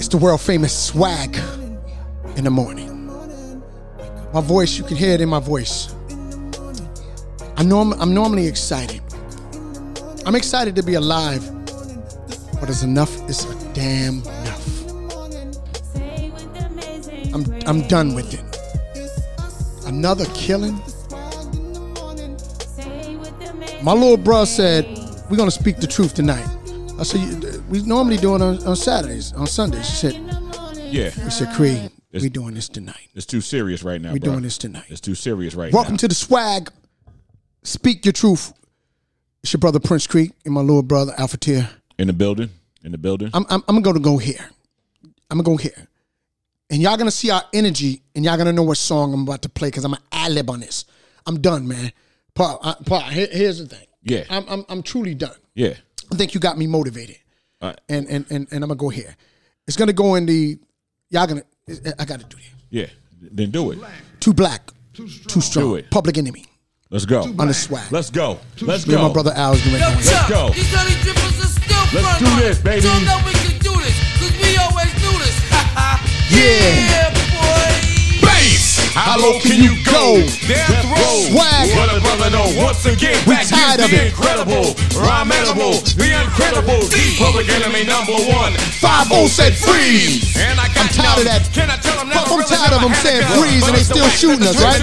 It's the world famous swag in the morning. My voice, you can hear it in my voice. I know I'm, normally excited. I'm excited to be alive, but it's enough is a damn enough. I'm, I'm done with it. Another killing. My little bro said, We're gonna speak the truth tonight. I said, We normally do it on, on Saturdays, on Sundays. She said, Yeah, We said, Creed, It's- we doing this tonight. it's too serious right now. We bro. doing this tonight. It's too serious right now. Welcome now. to the swag. Speak your truth. It's your brother Prince Creek and my little brother Alpha Tier. in the building. In the building. I'm, I'm, I'm gonna go here. I'm gonna go here. And y'all gonna see our energy and y'all gonna know what song I'm about to play because I'm an ad lib on this. I'm done, man. Paul, uh, Paul here- here's the thing. Yeah. I'm, I'm, I'm truly done. yeah. I think you got me motivated. All right. And, and, and, and I'm gonna go here. It's gonna go in the, y'all gonna, I gotta do that. Yeah. Then do it. Too black, too strong. Do it. Public enemy Let's go. on the swag. Let's go. Let's Me and go. my brother Al's doing Yo, it. Chuck, go. these honey drippers are still Let's do runners. this, baby. So know we can do this, cause we always do this. Yeah. boy. Bass. How low can you go? Death row. Swag. Let a brother know once again. We back tired is of the it. incredible, rhymeable, the incredible, the public enemy number one. 5-0 said freeze. And I got I'm tired of that. Can I tell them now? I'm tired of them saying freeze and they still shooting us, right?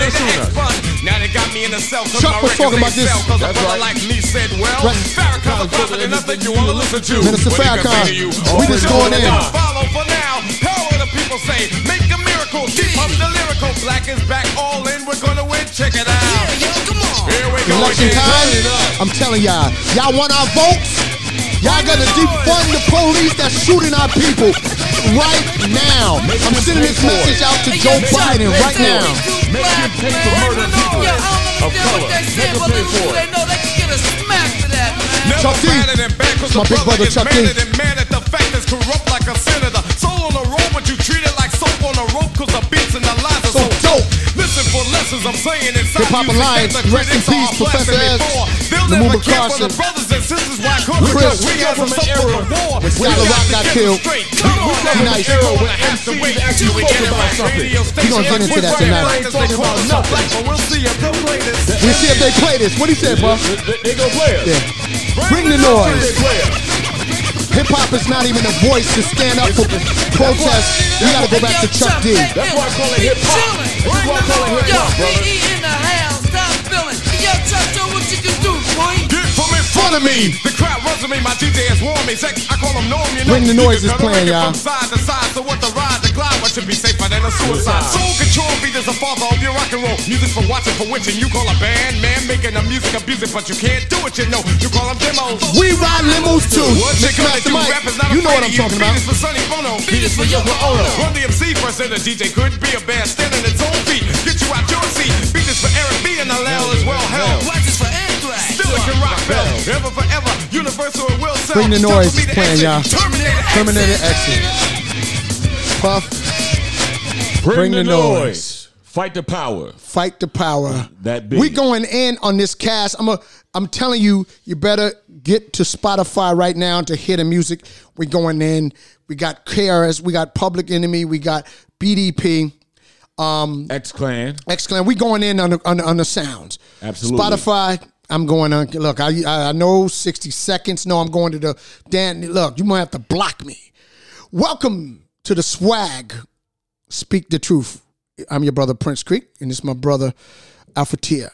Now they got me in the cell. cause Chuck was talking about records this. ain't Cause a That's brother right. like me said, well, Right. Farrakhan's a prophet and I think you want to listen to. Minister What he Farrakhan, to you, we just going know in. is Follow for now. Hell what the people say. Make a miracle. Deep up the lyrical. Black is back. All in. We're gonna win. Check it out. Yeah, yo, come on. Here we go Election again. time. Turn it up. I'm telling y'all, y'all want our votes? Y'all gotta defund the police that's shooting our people right now. I'm sending this message out to Joe Biden right now. Make him pay man. for murder people Yeah, I don't of color. Make him pay for it. they know they can get a smack for that, man. Never Chuck D. better than bad, 'cause My big brother is Chuck D. madder mad at the fact that's corrupt like a senator. Soul on the road, but you treat it like soap on a rope, for I'm saying inside Hip Hop Alliance, that rest in peace, Professor blasting Ed. They'll never care for Carson, the brothers and sisters why Chris, we have from an era war. Scott LaRock got killed. Come on, Be nice. Era when MCs actually spoke about something. We gonna get into that tonight. We'll see if they'll play this. We see if they. What he said, bro? They go play it. Bring the noise. Hip hop is not even a voice to stand up for the protest. We gotta go back to Chuck D. That's why I call it hip hop. That's why I call Yo, brother. PE in the house, stop feeling. Yo, Chuck, show what you can do, front of me. The crowd runs to me. My DJ is warm. Sex, I call him norm. You know. Bring the noise is playing, y'all. From side to side. So what the ride, the glide, what should be safer than a suicide? Soul control beat is the father of your rock and roll. Music for watching, for witching. You call a band, man, making the music abusive, but you can't do it. You know. You call them demos. We ride limos too. What you Mix gonna do? Mike. Rap is not You know what I'm talking about. Beat is for Sonny Bono. Beat is for Yoko Ono. Run the MC first, and the DJ could be a band standing its own feet. Get you out your seat. Beat is for Eric B and the Lel as well. Hell, Watch this for Anthrax. Ever forever. Universal will sell. Bring the noise me playing, y'all. Terminator exit. Puff. Bring, Bring the, the noise. noise. Fight the power. Fight the power. That big. We going in on this cast. I'm a, I'm telling you, you better get to Spotify right now to hear the music. We going in. We got KRS. We got Public Enemy. We got BDP. Um, X Clan. X Clan. We going in on the, on the, on the sounds. Absolutely. Spotify. I'm going on. Look, I I know 60 seconds. No, I'm going to the Dan. Look, you might have to block me. Welcome to the swag. Speak the truth. I'm your brother Prince Creek, and is my brother Alpha Tia.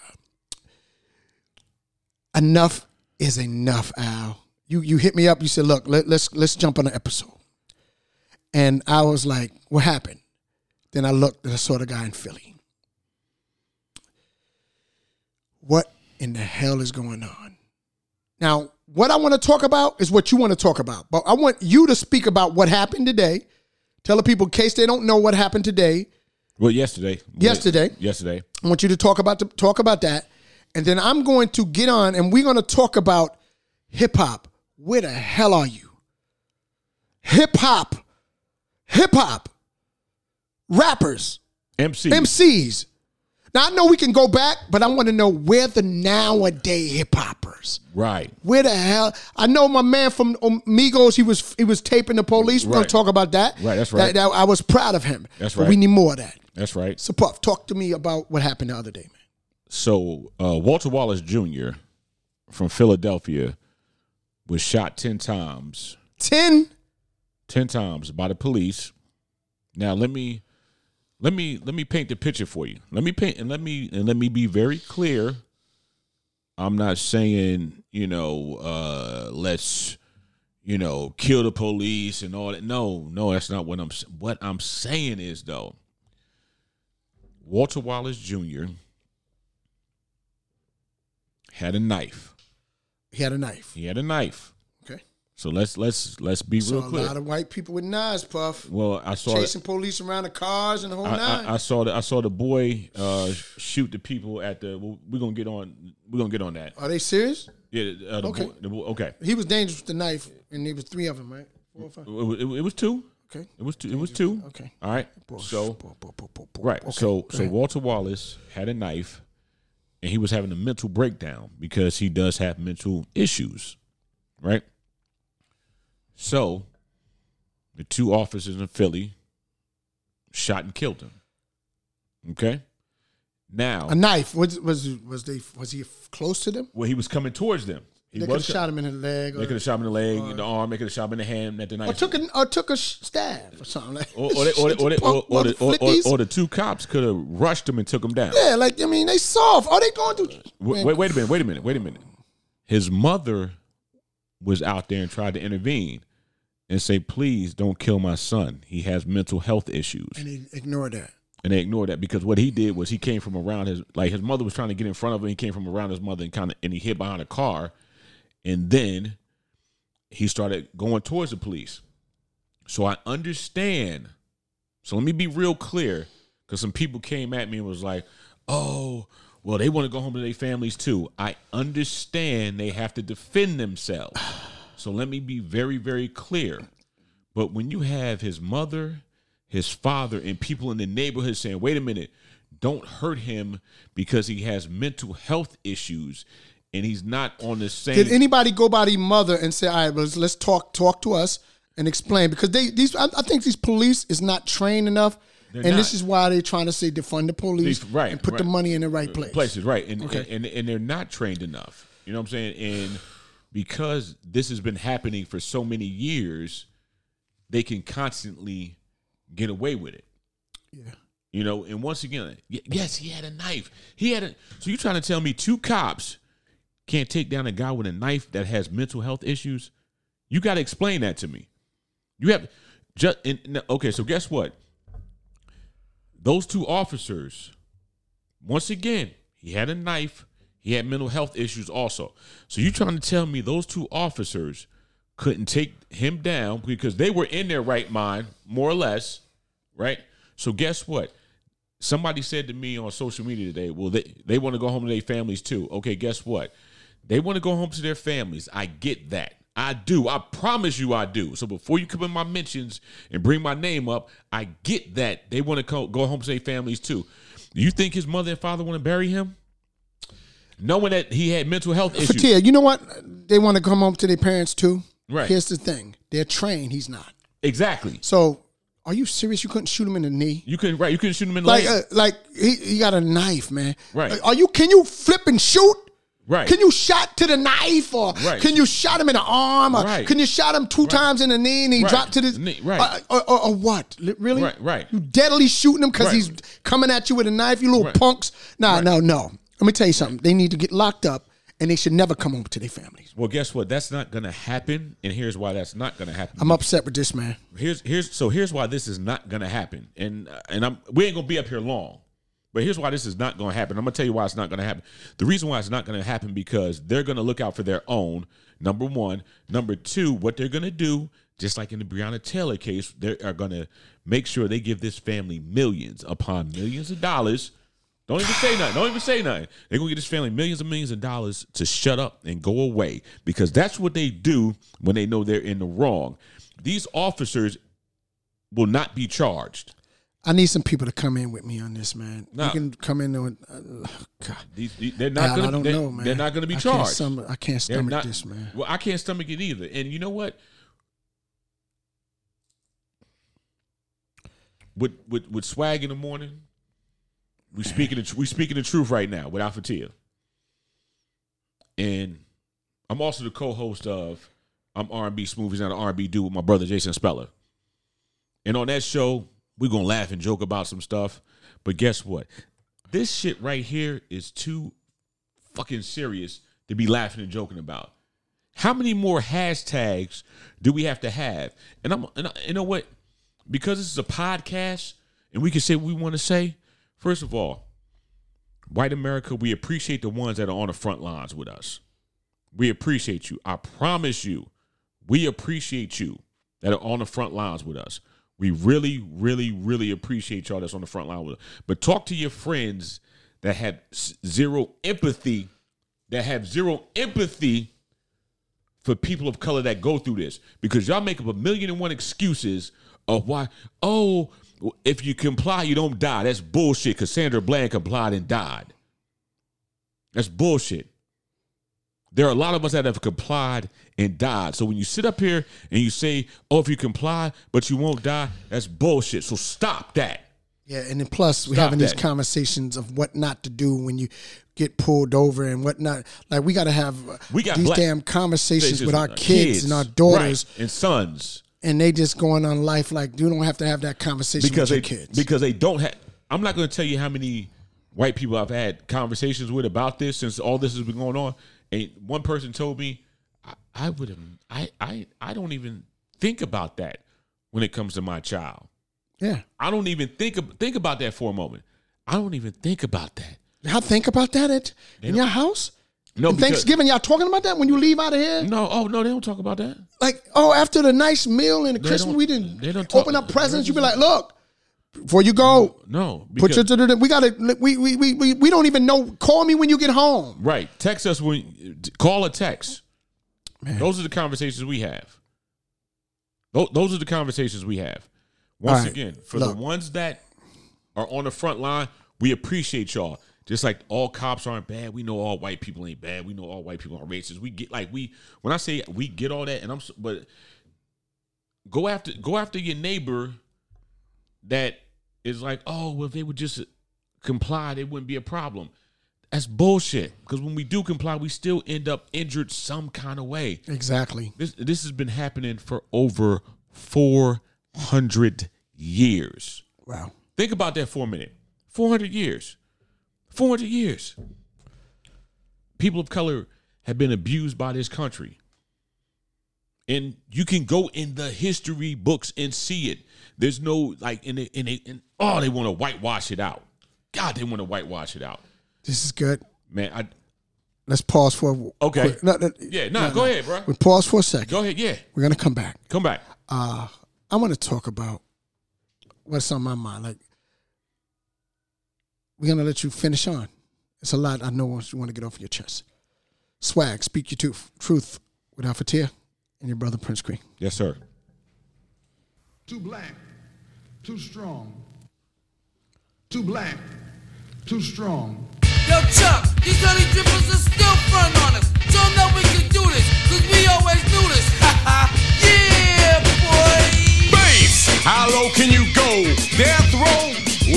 Enough is enough, Al. You you hit me up. You said, "Look, let, let's let's jump on an episode." And I was like, "What happened?" Then I looked and I saw the guy in Philly. What in the hell is going on? Now, what I want to talk about is what you want to talk about, but I want you to speak about what happened today. Tell the people in case they don't know what happened today. Well, yesterday. Yesterday. Yesterday. I want you to talk about the, talk about that, and then I'm going to get on and we're going to talk about hip hop. Where the hell are you? Hip hop, hip hop, rappers, MC. MCs. Now I know we can go back, but I want to know where the nowadays hip hoppers. Right. Where the hell? I know my man from Migos. He was he was taping the police. We're gonna talk about that. Right, that's right. That- that- I was proud of him. That's But right. we need more of that. That's right. So Puff, talk to me about what happened the other day, man. So uh, Walter Wallace Jr. from Philadelphia was shot ten times. Ten. ten times by the police. Now let me let me let me paint the picture for you. Let me paint and let me and let me be very clear. I'm not saying, you know, uh let's you know, kill the police and all that. No, no, that's not what I'm what I'm saying is though. Walter Wallace Jr. had a knife. He had a knife. He had a knife. So let's let's let's be So real a clear. lot of white people with knives, Puff, well, I saw chasing police around the cars and the whole I, nine. I, I saw the I saw the boy uh, shoot the people at the. well, We're gonna get on. We're gonna get on that. Are they serious? Yeah. Uh, the Okay. Boy, the okay. He was dangerous with the knife, and there was three of them, right? Four or five. It, it, it was two. Okay. It was two. It was two. Okay. All right. So right. okay, So so. Walter Wallace had a knife, and he was having a mental breakdown because he does have mental issues. Right. So the two officers in Philly shot and killed him. Okay. Now, a knife was was was they was he close to them? well, he was coming towards them. He They could have was shot him in the leg, They or, could have shot him in the leg, in the arm. They could have shot him in the hand at the knife. or took a or took a stab or something like. or, or, they, or, they, or, or, the, or, or, the two cops could have rushed him and took him down. yeah, like I mean, they soft. Are they going to? Wait, wait, wait a minute. Wait a minute. Wait a minute. His mother was out there and tried to intervene and say, "Please don't kill my son. He has mental health issues." And they ignored that. and they ignored that because what he did was he came from around his like his mother was trying to get in front of him. He came from around his mother and kind of and he hid behind a car, and then he started going towards the police. So I understand. So let me be real clear, because some people came at me and was like, "Oh, well, they want to go home to their families too." I understand they have to defend themselves. So let me be very, very clear. But when you have his mother, his father, and people in the neighborhood saying, wait a minute, don't hurt him because he has mental health issues and he's not on the same. Did anybody go by the mother and say, "All right, let's, let's talk talk to us and explain"? Because they these I, I think these police is not trained enough, and They're this not. is why they're trying to say defund the police right, and put the right. money in the right uh, place. places, right? And, Okay. and and they're not trained enough. You know what I'm saying? And because this has been happening for so many years, they can constantly get away with it. Yeah. You know, and once again, y- yes, he had a knife. He had a. So you trying to tell me two cops can't take down a guy with a knife that has mental health issues? You got to explain that to me. You have just and, no, okay. So guess what? Those two officers, once again, he had a knife. He had mental health issues also. So you trying to tell me those two officers couldn't take him down because they were in their right mind, more or less, right? So guess what? Somebody said to me on social media today, well, they, they want to go home to their families too. Okay, guess what? They want to go home to their families. I get that. I do. I promise you I do. So before you come in my mentions and bring my name up, I get that. They want to go, go home to their families too. Do you think his mother and father want to bury him? Knowing that he had mental health issues. Fatia, you know what? They want to come home to their parents too. Right. Here's the thing: they're trained. He's not. Exactly. So, are you serious? You couldn't shoot him in the knee? You couldn't right. You couldn't shoot him in the Like, leg. uh, like he, he got a knife, man. Right. Are you? Can you flip and shoot? Right. Can you shot to the knife, or Right. can you shot him in the arm, or Right. can you shot him two times in the knee and he Right. dropped to the Knee, right. or, or, or what? Really? Right, right. You deadly shooting him because Right. he's coming at you with a knife. You little Right. punks. Nah, Right. no, no. Let me tell you something. They need to get locked up, and they should never come home to their families. well, guess what? That's not going to happen, and here's why that's not going to happen. I'm upset with this man. here's here's so here's why this is not going to happen, and uh, and I'm we ain't going to be up here long, but here's why this is not going to happen. I'm going to tell you why it's not going to happen. The reason why it's not going to happen because they're going to look out for their own. Number one, number two, what they're going to do, just like in the Breonna Taylor case, they are going to make sure they give this family millions upon millions of dollars. Don't even say nothing. Don't even say nothing. They're gonna get this family millions and millions of dollars to shut up and go away because that's what they do when they know they're in the wrong. These officers will not be charged. I need some people to come in with me on this, man. No. You can come in and uh, God. These, these- they're not I going. don't know, man. they're not going to be I can't charged. stomach- I can't stomach not- this, man. Well, I can't stomach it either. And you know what? With with with swag in the morning, we speaking the, we speaking the truth right now with Alphatia. And I'm also the co-host of I'm R&B Smoothies and R&B Dude with my brother Jason Speller. And on that show, we're gonna laugh and joke about some stuff. But guess what? This shit right here is too fucking serious to be laughing and joking about. How many more hashtags do we have to have? And I'm, and I, you know what? Because this is a podcast and we can say what we want to say. First of all, white America, we appreciate the ones that are on the front lines with us. We appreciate you. I promise you, we appreciate you that are on the front lines with us. We really, really, really appreciate y'all that's on the front line with us. But talk to your friends that have zero empathy, that have zero empathy for people of color that go through this because y'all make up a million and one excuses of why, oh, if you comply, you don't die. That's bullshit. Cassandra Bland complied and died. That's bullshit. There are a lot of us that have complied and died. So when you sit up here and you say, oh, if you comply, but you won't die, that's bullshit. So stop that. Yeah, and then plus we're Stop having these conversations of what not to do when you get pulled over and what not. Like we got to have We got these black- damn conversations with our uh, kids, and our daughters, right, and sons. and they just going on life like you don't have to have that conversation because with they your kids. because they don't have. I'm not going to tell you how many white people I've had conversations with about this since all this has been going on. And one person told me, I, would have, I, I, I don't even think about that when it comes to my child. yeah, I don't even think think about that for a moment. I don't even think about that. y'all think about that at in your house. No, because- Thanksgiving, y'all talking about that when you leave out of here? No, oh no, they don't talk about that. Like, oh, after the nice meal and the Christmas, we didn't they don't talk- open up presents. You be like, look, before you go, No, put your we gotta we, we we we we don't even know. Call me when you get home. Right. Text us when call a text. Those are the conversations we have. Those, those are the conversations we have. Once right. again, for Look. the ones that are on the front line, we appreciate y'all. Just like all cops aren't bad, we know all white people ain't bad. We know all white people are racist. We get like we when I say we get all that, and I'm but go after go after your neighbor that is like, oh, well, if they would just comply, it wouldn't be a problem. That's bullshit. Because when we do comply, we still end up injured some kind of way. Exactly. This this has been happening for over four hundred years. Wow. Think about that for a minute. Four hundred years. Four hundred years. People of color have been abused by this country. And you can go in the history books and see it. There's no like in it in it and oh they want to whitewash it out. God, they want to whitewash it out. This is good. Man, I Let's pause for Okay. quick- no, no, yeah, nah, go ahead, bro. We pause for a second. Go ahead, yeah. We're gonna come back. Come back. Uh, I want to talk about what's on my mind. Like, we're gonna let you finish on. It's a lot I know what you want to get off your chest. Swag, speak your truth, truth with Alphatia and your brother Prince Cream. Yes, sir. Too black, too strong. Too black, too strong. Yo, Chuck, these are still front on us. Show 'em that we can do this, cause we always do this. Ha ha, yeah, boy. Bass, how low can you go? Death row?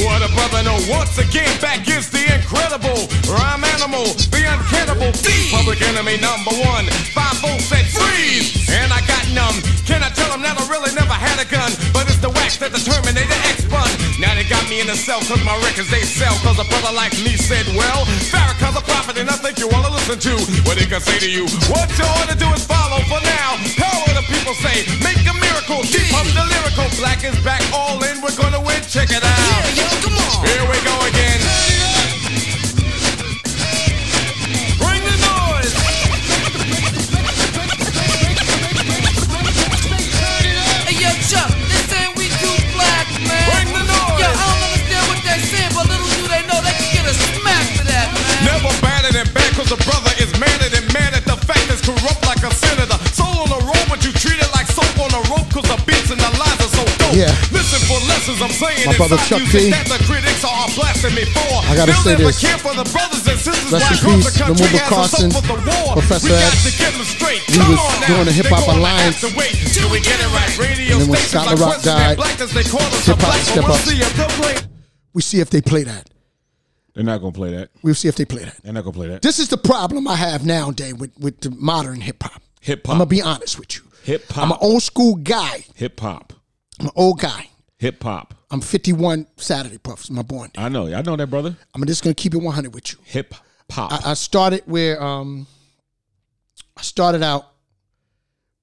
What a brother know. Once again, back is the incredible rhyme animal, the uncannibal thief, public enemy number one. Five volts said freeze, and I got numb. Can I tell them that I really never had a gun? But it's the wax that the Terminator me in the cell cause my records they sell. Cause a brother like me said, well, Farrakhan's a prophet and I think you wanna listen to what he can say to you. What you to do is follow for now. Power the people say, make a miracle. Keep up the lyrical. Black is back all in. We're gonna win. Check it out. Yeah, yo, come on. Here we go again. Corrupt like a senator. Soul on the road, but you treat it like soap on a rope cause the beats and the lines are so dope. Yeah. Listen for lessons I'm saying My brother Chuck D. that the critics are blasting me for. I gotta They'll say this. care for the brothers and sisters Rest in peace, the Carson, soap for the war. Professor X. to get them straight. We was doing the Hip Hop Alliance. have to wait till we get it right. Radio And then when Scott LaRock died, Black as they call us, Hip Hop a step up. See if they'll play. We see if they play that. They're not gonna play that. We'll see if they play that. They're not gonna play that. This is the problem I have nowadays with, with the modern hip hop. Hip hop. I'm gonna be honest with you. Hip hop. I'm an old school guy. Hip hop. I'm an old guy. Hip hop. I'm 51 Saturday puffs. My born day. I know. I know that, brother. I'm just gonna keep it 100 with you. Hip hop. I, I started where um, I started out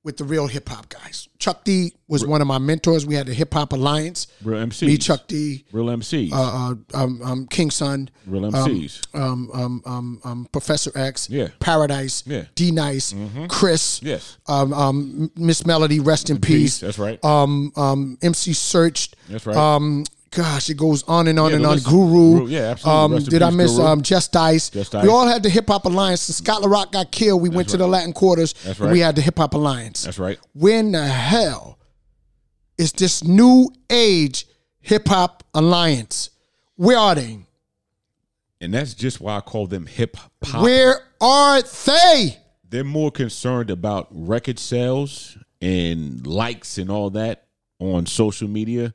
with the real hip hop guys. Chuck D was one of my mentors. We had the Hip Hop Alliance. Real MCs. Me, Chuck D, Real MCs. uh, uh, um, um, King Sun, Real MCs. um, um, um, um, Professor X, Yeah. Paradise, Yeah. Mm-hmm. D Nice, Chris, Yes. um, um, Miss Melody, rest in peace. That's right. Um, um, MC Serch. That's right. Um, gosh, it goes on and on Yeah, and on. list- Guru. Guru, yeah, absolutely. Um, did I miss Guru. um, Just-Ice? Just We all had the Hip Hop Alliance. Scott LaRock got killed. We went to the Latin quarters. That's and We had the Hip Hop Alliance. That's right. When the hell is this new age Hip Hop Alliance? Where are they? And that's just why I call them hip hop. Where are they? They're more concerned about record sales and likes and all that on social media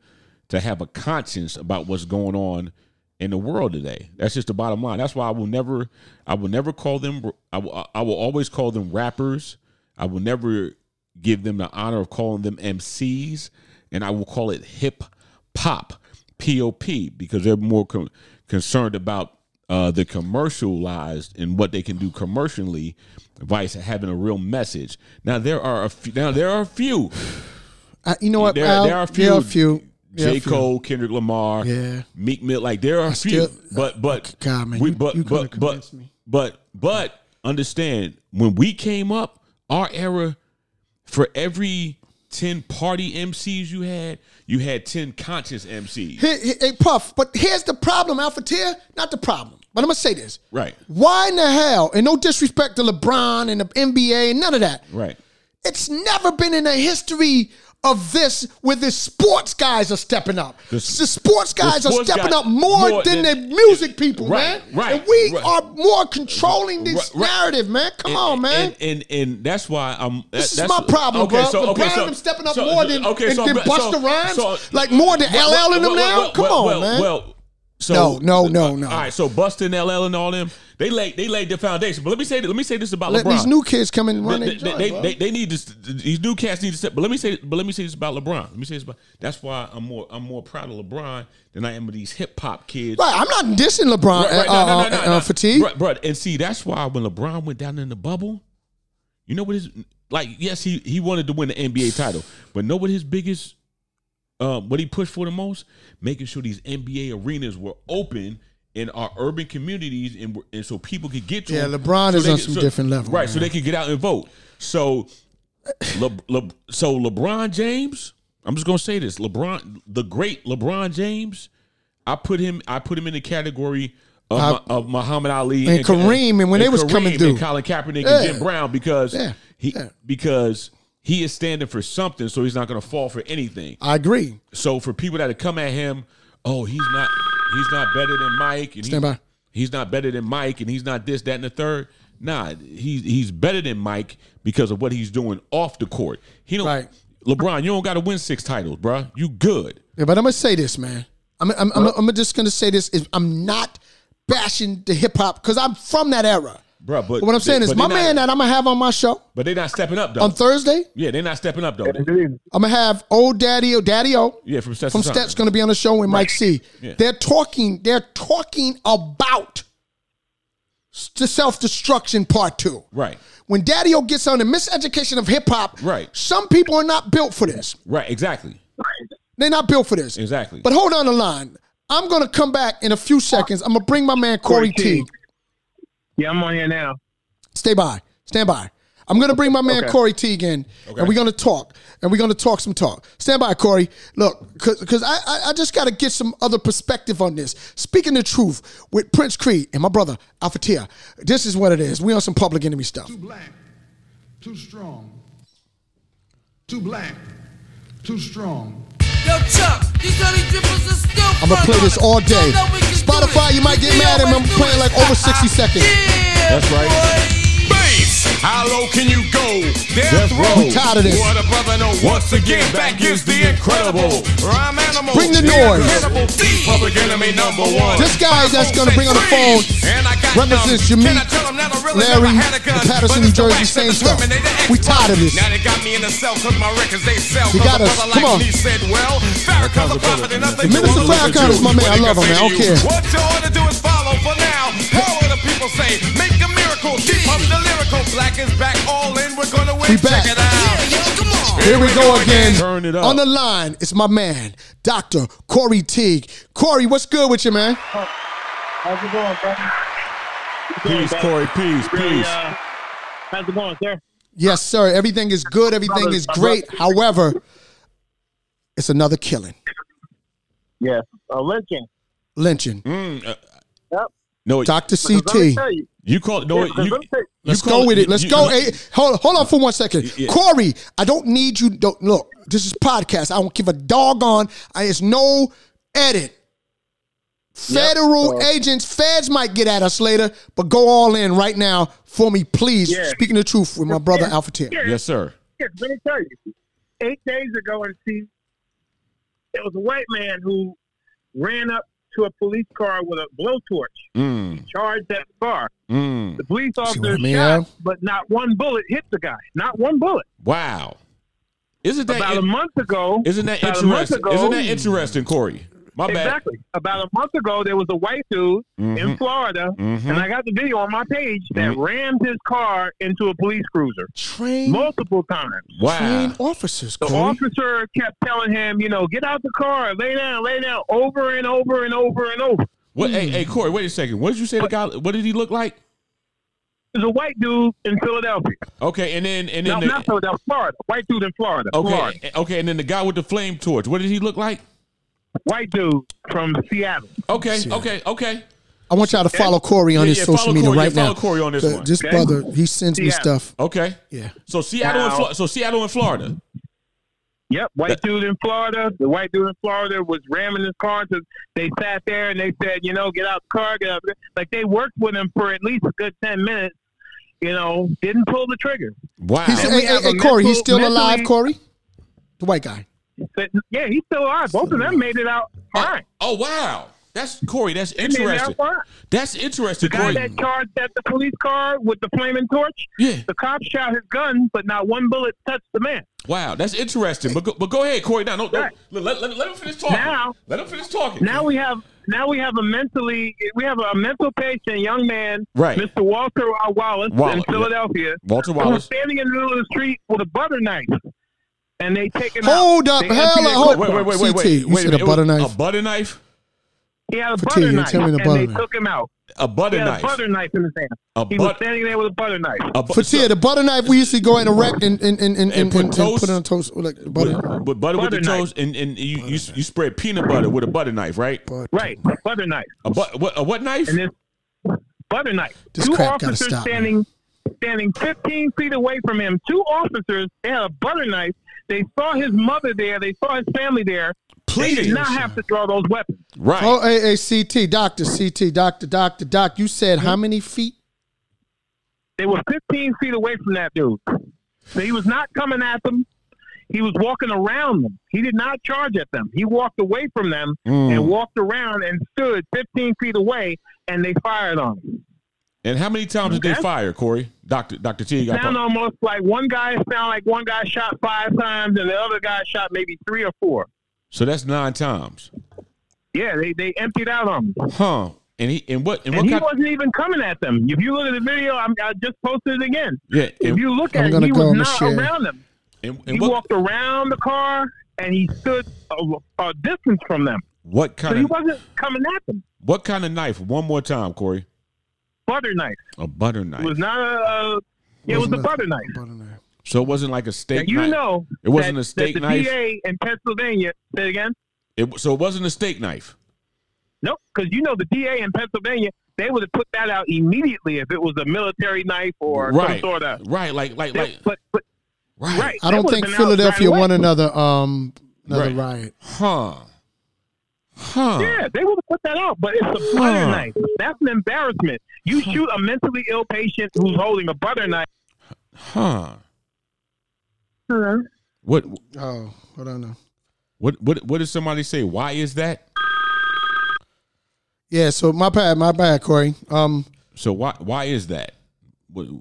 to have a conscience about what's going on in the world today. That's just the bottom line. That's why I will never, I will never call them. I will, I will always call them rappers. I will never give them the honor of calling them MCs, and I will call it hip pop, P O P, because they're more con- concerned about uh, the commercialized and what they can do commercially, vice having a real message. Now there are a few, now there are a few. Uh, you know what? There, Al? there are a few. There are a few. There are J. a few. Cole, Kendrick Lamar, Yeah. Meek Mill. Like there are a few, uh, but but God, man, we, but you couldn't but but me. but but understand when we came up, our era for every ten party MCs you had, you had ten conscious MCs. Hey, hey, hey, Puff, but here's the problem, Alpha Tier. Not the problem, but I'm gonna say this. Right. Why in the hell, and no disrespect to LeBron and the NBA and none of that. Right. It's never been in the history of this where the sports guys are stepping up. The, The- sports guys are sports stepping guys up more, more than, than- the music people, Right, man. right, And we right. are more controlling this Right, narrative, man. Come And- on, man. And, and and that's why I'm. This is my problem, bro. so- LeBron so- them stepping up so- more than, okay, than, so- than Busta Rhymes, like more than well, LL in them well, now. well, Come well, on, well, man. Well, so No, no, no, no. All right, so Busta and LL and all them, they laid they laid the foundation. But let me say let me say this about Let LeBron. these new kids come and run they, they, they, they, they need this. these new cats need to step. But let me say but let me say this about LeBron. Let me say this about that's why I'm more I'm more proud of LeBron than I am of these hip hop kids. Right, I'm not dissing LeBron Right, right, uh, no, no, uh, no, uh, no. fatigue. Right, bro. And see, that's why when LeBron went down in the bubble, you know what his like? Yes, he he wanted to win the NBA title, but know what his biggest, um, what he pushed for the most, making sure these NBA arenas were open in our urban communities, and and so people could get to. Yeah, them, LeBron so is on could- some so- different level, right? So they could get out and vote. So, Le, Le, so LeBron James, I'm just gonna say this: LeBron, the great LeBron James, I put him, I put him in the category of, Ma- of Muhammad Ali and Kareem, and when they was coming through. and Colin Kaepernick Yeah. and Jim Brown because Yeah, he yeah. because he is standing for something, so he's not gonna fall for anything. I agree. So for people that have come at him, oh, he's not he's not better than Mike, and Stand he- by. he's not better than Mike, and he's not this, that, and the third. Nah, he's he's better than Mike because of what he's doing off the court. He don't. Right. LeBron, you don't got to win six titles, bruh. You good. Yeah, but I'm gonna say this, man. I'm I'm, I'm, I'm just gonna say this is I'm not bashing the hip hop because I'm from that era. Bruh, but- what I'm saying they- is my they man that I'm gonna have on my show But they're not stepping up though. on Thursday. yeah, they're not stepping up though. I'm gonna have old Daddy O Daddy O. Yeah, from Stetson from Stet's gonna be on the show with Mike C. Yeah. They're talking. They're talking about the self destruction part two. Right. When Daddy O gets on the miseducation of hip hop, Right. Some people are not built for this. Right. Exactly. They're not built for this. Exactly. But hold on the line. I'm gonna come back in a few seconds. I'm gonna bring my man Corey Corey T. T. Yeah, I'm on here now. Stay by. Stand by. I'm gonna bring my man Okay. Corey Teague in, and we're gonna talk, and we're gonna talk some talk. Stand by, Corey. Look, because I, I I just gotta get some other perspective on this. Speaking the truth with Prince Creed and my brother Alpha Tia, this is what it is. We on some public enemy stuff. Too black, too strong. Too black, too strong. Yo, Chuck, these honey drippers are still I'm gonna play this all day. Y'all know we can do Spotify, you might get mad at me. always I'm do playing this. like over 60 seconds. That's right. How low can you go? Death, Death row. We tired of this. What a brother know. Once again, back is the incredible rhyme animal. Bring the noise. Public enemy number one. This guy that's gonna bring on the phone And I got represents. Jameek, Can I tell them that I really Larry, never had a gun? Patterson, But it's the New Jersey, same stuff. determined they the We tired of this. Now they got me in the cell cause my records they sell. He got us. Come on. said, well, Farrakhan's a prophet and nothing Minister Farrakhan is my man. I love him, man. I don't care. What you ought to do is follow for now. How will the people say? Make a miracle. Keep up the lyrical. Black is back. All in. We're gonna win. We back. Check it out. Yeah, yo, come on. Here we go again. Turn it up. On the line, it's my man, Dr. Corey Teague. Corey, what's good with you, man? How's it going, brother? Peace, Corey. Peace, Really, peace. uh, how's it going, sir? Yes, sir. Everything is good. Everything is great. However, it's another killing, Yes. Uh, lynching. lynching. Mm, uh, Yep. No, Dr. Because Let me CT. tell you. you call no. Yeah, 'cause You, let me tell you. Let's you call go with it. Let's you- go. you- Hey, hold, hold on for one second. Yeah. Corey, I don't need you. Don't look. This is podcast. I don't give a doggone. I, it's no edit. Federal so- agents, feds might get at us later, but go all in right now for me, please. Yeah. Speaking the truth with my brother Yeah. Alpha Tier. Yeah, Yes, sir. yeah, let me tell you. Eight days ago in C, there was a white man who ran up to a police car with a blowtorch, Mm, charged that the car. mm. The police what officer I mean, shot, Al? but not one bullet hit the guy. Not one bullet. Wow. Isn't that About a month ago, isn't that about a month interesting? ago- Isn't that interesting, Corey? My bad. Exactly. About a month ago, there was a white dude in Florida, Mhm. and I got the video on my page that Mm-hmm. rammed his car into a police cruiser Train, multiple times. Wow. train officers, The Corey. officer kept telling him, you know, get out the car, lay down, lay down, over and over and over and over. What? Hey, hey, Corey. Wait a second. What did you say? The guy. What did he look like? There's a white dude in Philadelphia. Okay, and then and No, then not the, Philadelphia, Florida. White dude in Florida. Florida. okay, okay, and then the guy with the flame torch. What did he look like? White dude from Seattle. Okay, Seattle. okay, okay. I want y'all to follow Corey on Yeah, his yeah, social follow media Corey, right yeah, now. follow Corey on this The- one. This Okay. brother, he sends me stuff. Okay. Yeah. So Seattle, and Now- Flo- so Seattle and Florida. Yep, white dude in Florida. The white dude in Florida was ramming his car. So they sat there and they said, you know, get out the car, get out. Like they worked with him for at least a good ten minutes. You know, didn't pull the trigger. Wow. He's, hey, we hey, hey, a Corey, he's still mentally- alive, Corey? The white guy. But, yeah, he's still alive. Both of them made it out oh, fine. Oh wow. That's Corey. That's They made it interesting. That's interesting, The guy Corey. that charged at the police car with the flaming torch, Yeah. the cop shot his gun, but not one bullet touched the man. Wow, that's interesting. But go, but go ahead, Corey. Now, no, no, Right. let, let, let, him finish talking. Now- let him finish talking. Now we have now we have a mentally we have a mental patient young man, Right. Mr. Walter Wallace, Wallace, in. Philadelphia, Walter who was Wallace. standing in the middle of the street with a butter knife, and they take him Hold out. up, They hell, empty hold- clip Wait, wait, wait, wait, CT, wait. you wait said a butter knife. A butter knife. He had a For butter tea, knife, tell me the and they knife. took him out. A butter He had knife. a butter knife in his hand. A he was standing there with a butter knife. A bu- For Tia, the butter knife we used to go and erect and and and and, and, put and, toast? put it on toast like butter. with, with butter, with the knife. toast, and, and you, you you spread peanut butter with a butter knife, right? Right, butter knife. A but what a what knife? and this butter knife. This two crap gotta officers stop, standing standing 15 feet away from him. Two officers. They had a butter knife. They saw his mother there. They saw his family there. They Please. did not have to draw those weapons. Right. Oh, hey, hey, CT, doctor, CT, doctor, doctor, doc. You said how many feet? They were 15 feet away from that dude. So he was not coming at them. He was walking around them. He did not charge at them. He walked away from them Mm. and walked around and stood 15 feet away, and they fired on him. And how many times did they fire, Corey? Doctor Doctor T. got sound almost like one guy sound like one guy shot five times and the other guy shot maybe three or four. So that's nine times. Yeah, they, they emptied out on him. Huh. And he and what and, And what he kind wasn't even coming at them. If you look at the video, I'm, I just posted it again. Yeah, If you look I'm at it, he was on the not share. around them. and, He what, walked around the car and he stood a, a distance from them. what kind? So kind he of wasn't coming at them. what kind of knife? One more time, Corey. Butter knife. A butter knife. It was not a, a yeah, it was a a- butter knife. Butter knife. so it wasn't like a Now, steak you knife. know It wasn't that, a steak that the knife? DA in Pennsylvania, say it again? It, so it wasn't a steak knife. Nope, because you know the DA in Pennsylvania, they would have put that out immediately if it was a military knife or right. some sort of. Right. Like like like but but right. right, I don't think Philadelphia right away. won another um Another Right. riot. Huh. Huh. Yeah, they would have put that out, but it's a butter Huh. knife. That's an embarrassment. You shoot a mentally ill patient who's holding a butter knife. Huh. What Oh, hold on now. what what what did somebody say? Why is that? Yeah, so my bad, my bad, Corey. Um, So why why is that?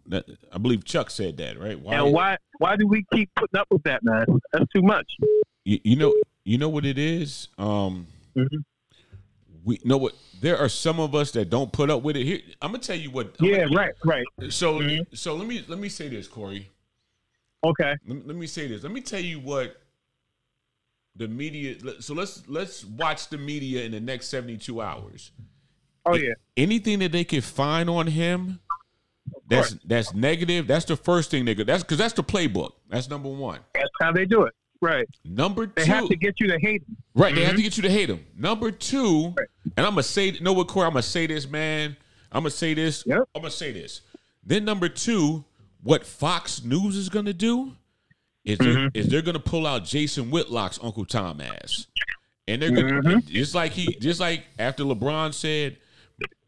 That I believe Chuck said that, right? Why, And why why do we keep putting up with that, man? That's too much. You, you know you know what it is? Um Mhm. we know what there are some of us that don't put up with it. Here I'm gonna tell you what Yeah, right, right. So Mhm. so let me let me say this, Corey. Okay. Let, let me say this. Let me tell you what the media. So let's let's watch the media in the next seventy two hours. Oh yeah. Anything that they can find on him, that's that's negative. That's the first thing they go. That's because that's the playbook. That's number one. That's how they do it. Right. Number two, They two, have to get you to hate them. right? They have mm-hmm. to get you to hate him. Number two, and I'm gonna say, know what, Corey? I'm gonna say this, man. I'm gonna say this. Yep. I'm gonna say this. Then number two, what Fox News is gonna do is they're, mm-hmm. is they're gonna pull out Jason Whitlock's Uncle Tom ass, and they're gonna mm-hmm. just like he just like after LeBron said,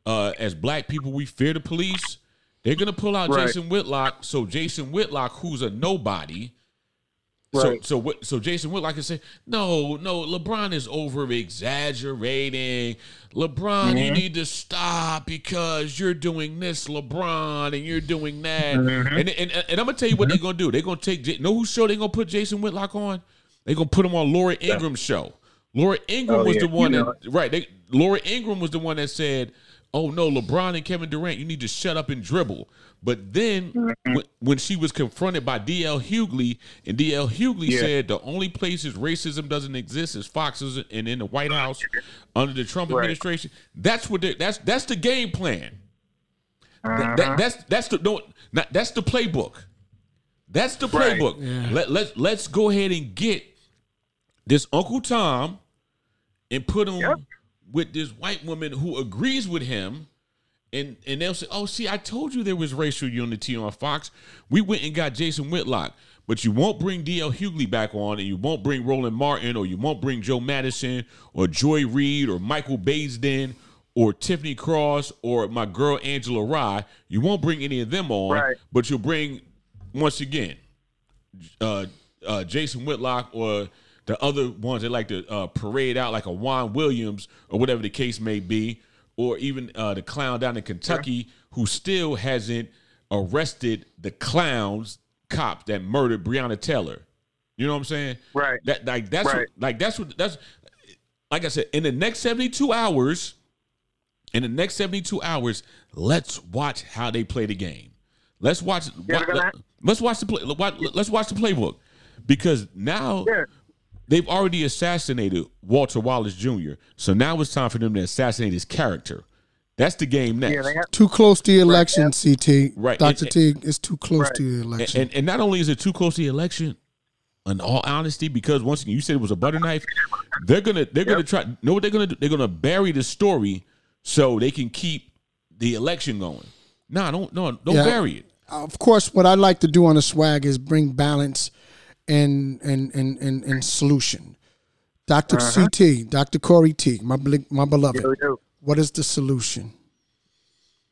uh, as black people we fear the police. They're gonna pull out Right. Jason Whitlock, so Jason Whitlock, who's a nobody, so Right. so what? So Jason Whitlock can say, no, no, LeBron is over exaggerating. LeBron, you mm-hmm. need to stop because you're doing this, LeBron, and you're doing that. Mm-hmm. And, and and I'm gonna tell you what they're mm-hmm. gonna do. They're gonna take know whose show they're gonna put Jason Whitlock on. They're gonna put him on Laura Ingraham's show. Laura Ingraham Oh, was yeah, the one you know that right. They, Laura Ingraham was the one that said, "Oh no, LeBron and Kevin Durant, you need to shut up and dribble." But then Mm-hmm. when, when she was confronted by DL Hughley, and DL Hughley Yeah. said the only places racism doesn't exist is Fox's and in the White House under the Trump Right. administration. That's what that's that's the game plan. Uh-huh. that- that's that's the no, not, that's the playbook. That's the Right. playbook. Let let let's go ahead and get this Uncle Tom and put him Yep. With this white woman who agrees with him. And, and they'll say, "Oh, see, I told you there was racial unity on Fox. We went and got Jason Whitlock, but you won't bring D.L. Hughley back on, and you won't bring Roland Martin, or you won't bring Joe Madison, or Joy Reid, or Michael Baisden, or Tiffany Cross, or my girl Angela Rye. You won't bring any of them on, Right. but you'll bring once again uh, uh, Jason Whitlock or the other ones that like to uh, parade out like a Juan Williams or whatever the case may be, or even uh, the clown down in Kentucky who still hasn't arrested the clowns cop that murdered Breonna Taylor. You know what I'm saying? Right. That like that's Right. what, like that's what that's like I said in the next 72 hours. In the next 72 hours, let's watch how they play the game. Let's watch. Yeah, they're let's watch the play. Let's watch the playbook because now Yeah. They've already assassinated Walter Wallace Jr. So now it's time for them to assassinate his character. That's the game next. Yeah, have, too close to the election, CT. Right, Dr. and- T, it's too close Right. to the election. and and not only is it too close to the election, in all honesty, because once again you said it was a butter knife, they're gonna they're gonna try. Know what they're gonna do? They're gonna bury the story so they can keep the election going. Nah, don't no don't Yeah. bury it. of course, what I like to do on the swag is bring balance and and and and, and solution. Doctor Uh-huh. CT, Doctor Corey T, my my beloved. we do. What is the solution?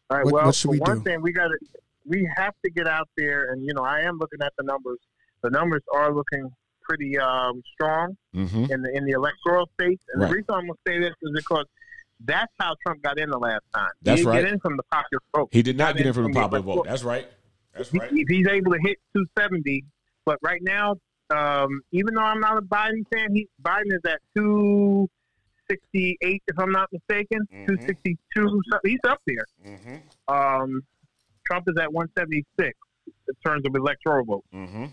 All right. What- well, what should we one do? thing, we got to we have to get out there, and you know, I am looking at the numbers. The numbers are looking pretty um, strong Mm-hmm. in the in the electoral states, and Right. the reason I'm going to say this is because that's how Trump got in the last time. That's he didn't right. Get in from the popular vote. He did not get in from the popular electoral- vote. That's right. That's right. If he's able to hit 270, but right now, um, even though I'm not a Biden fan, he Biden is at 268, if I'm not mistaken, Mm-hmm. 262. He's up there. Mm-hmm. Um, Trump is at 176 in terms of electoral vote. Mm-hmm.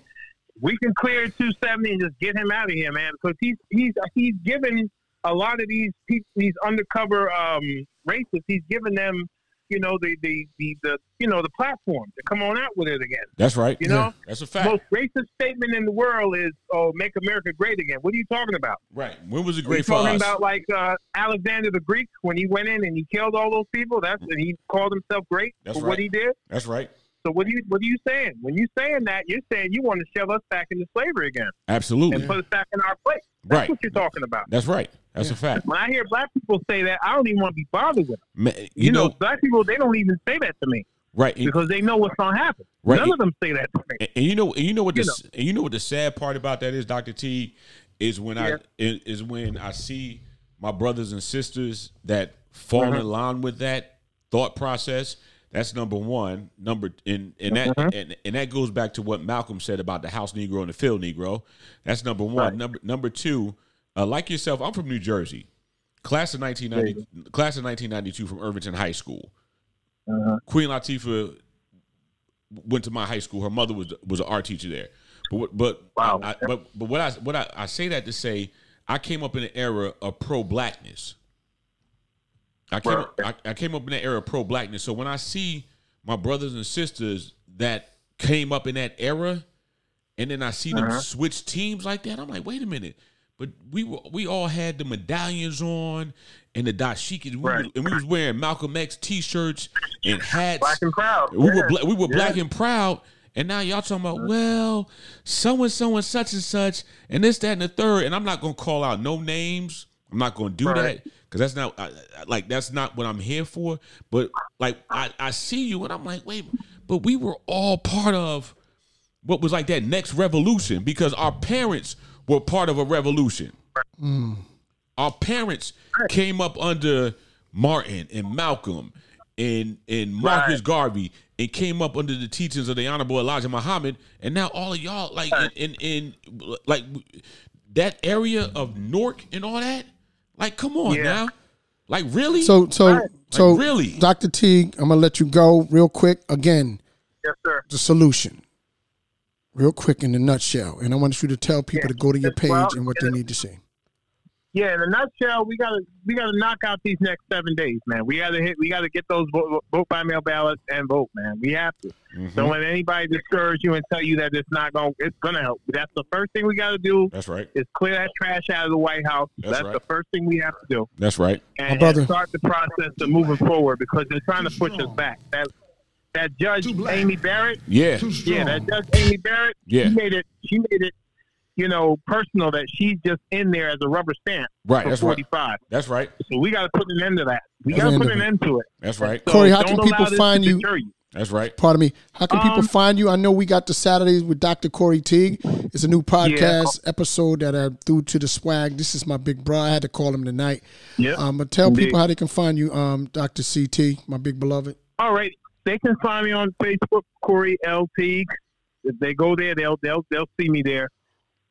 We can clear 270 and just get him out of here, man, because he's he's he's given a lot of these these undercover um, racists. He's given them, you know, the, the the the you know the platform to come on out with it again. That's right. You know, That's a fact. most racist statement in the world is, "Oh, make America great again." What are you talking about? Right. When was it Are you great for talking us? about like uh, Alexander the Greek when he went in and he killed all those people? That's and he called himself great That's for right. what he did. That's right. So what are you what are you saying? When you saying that, you're saying you want to shove us back into slavery again Absolutely. and put us back in our place. That's Right. what you're talking about. That's right. That's a fact. When I hear black people say that, I don't even want to be bothered with them. Man, You, you know, know, black people they don't even say that to me right? And, because they know what's gonna happen. Right. None of them say that to me. and- and you know, and you know what the You s- and you know what the sad part about that is, Doctor T, is when Yeah. I is is when I see my brothers and sisters that fall Uh-huh. in line with that thought process. That's number one. Number and and that Uh-huh. and, and that goes back to what Malcolm said about the house Negro and the field Negro. That's number one. Right. Number number two, uh, like yourself, I'm from New Jersey, class of 1990, class of 1992 from Irvington High School. Uh-huh. Queen Latifah went to my high school. Her mother was was an art teacher there. But but Wow. I, but but what I what I, I say that to say I came up in an era of pro blackness. I came up, I, I came up in that era of pro blackness. So when I see my brothers and sisters that came up in that era, and then I see them Uh-huh. switch teams like that, I'm like, wait a minute. But we were we all had the medallions on and the dashikis, we Right. were- and we was wearing Malcolm X t-shirts and hats. Black and proud. We were bla- we were Yeah. black and proud, and now y'all talking about well, so and so and such and such, and this, that, and the third. And I'm not gonna call out no names. I'm not gonna do Right. that because that's not I, I- like that's not what I'm here for. But like I, I see you, and I'm like, wait, but we were all part of what was like that next revolution because our parents were part of a revolution. Mm. Our parents came up under Martin and Malcolm and and Marcus Right. Garvey and came up under the teachings of the Honorable Elijah Muhammad, and now all of y'all like in, in, in like that area of Newark and all that. Like, come on Yeah. now, like really? So so so really? Dr. Teague, I'm gonna let you go real quick. Again, Yes, sir. the solution. Real quick in a nutshell. And I want you to tell people to go to your page Well, and what they need to see. Yeah, in a nutshell, we gotta we gotta knock out these next seven days, man. We gotta hit. We gotta get those vote, vote by mail ballots and vote, man. We have to. Mm-hmm. Don't let anybody discourage you and tell you that it's not going. to It's gonna help. That's the first thing we gotta do. That's right. Is clear that trash out of the White House. That's That's, right. the first thing we have to do, That's right. and, brother. and start the process of moving forward because they're trying to push us back. That that judge Amy Barrett. Yeah. Yeah, that judge Amy Barrett. Yeah. She made it. She made it. You know, personal that she's just in there as a rubber stamp Right. for That's right. 45. That's right. So we got to put an end to that. We got to put an end to it. That's right. So Corey, how can people find you? you? That's right. Pardon me. How can people Um, find you? I know we got the Saturdays with Dr. Corey Teague. It's a new podcast episode that I threw to the swag. This is my big bro. I had to call him tonight. Yeah. Um, but tell Indeed. people how they can find you, um, Dr. CT, my big beloved. All right. They can find me on Facebook, Corey L Teague. If they go there, they'll they'll they'll see me there.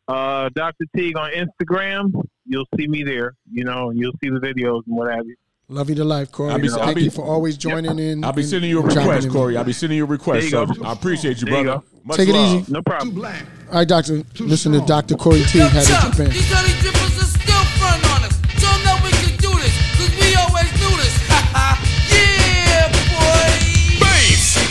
Uh, Dr. Teague on Instagram, you'll see me there. You know, you'll see the videos and what have you. Love you to life, Corey. I'll be- Thank I'll be- you for always joining in. I'll be and sending you a request, in. Corey. I'll be sending you a request. There So. I appreciate you, There you brother. Much Take it love. easy. No problem. All right, Doctor. Listen to. Dr. Corey Teague Yo, had to Chuck,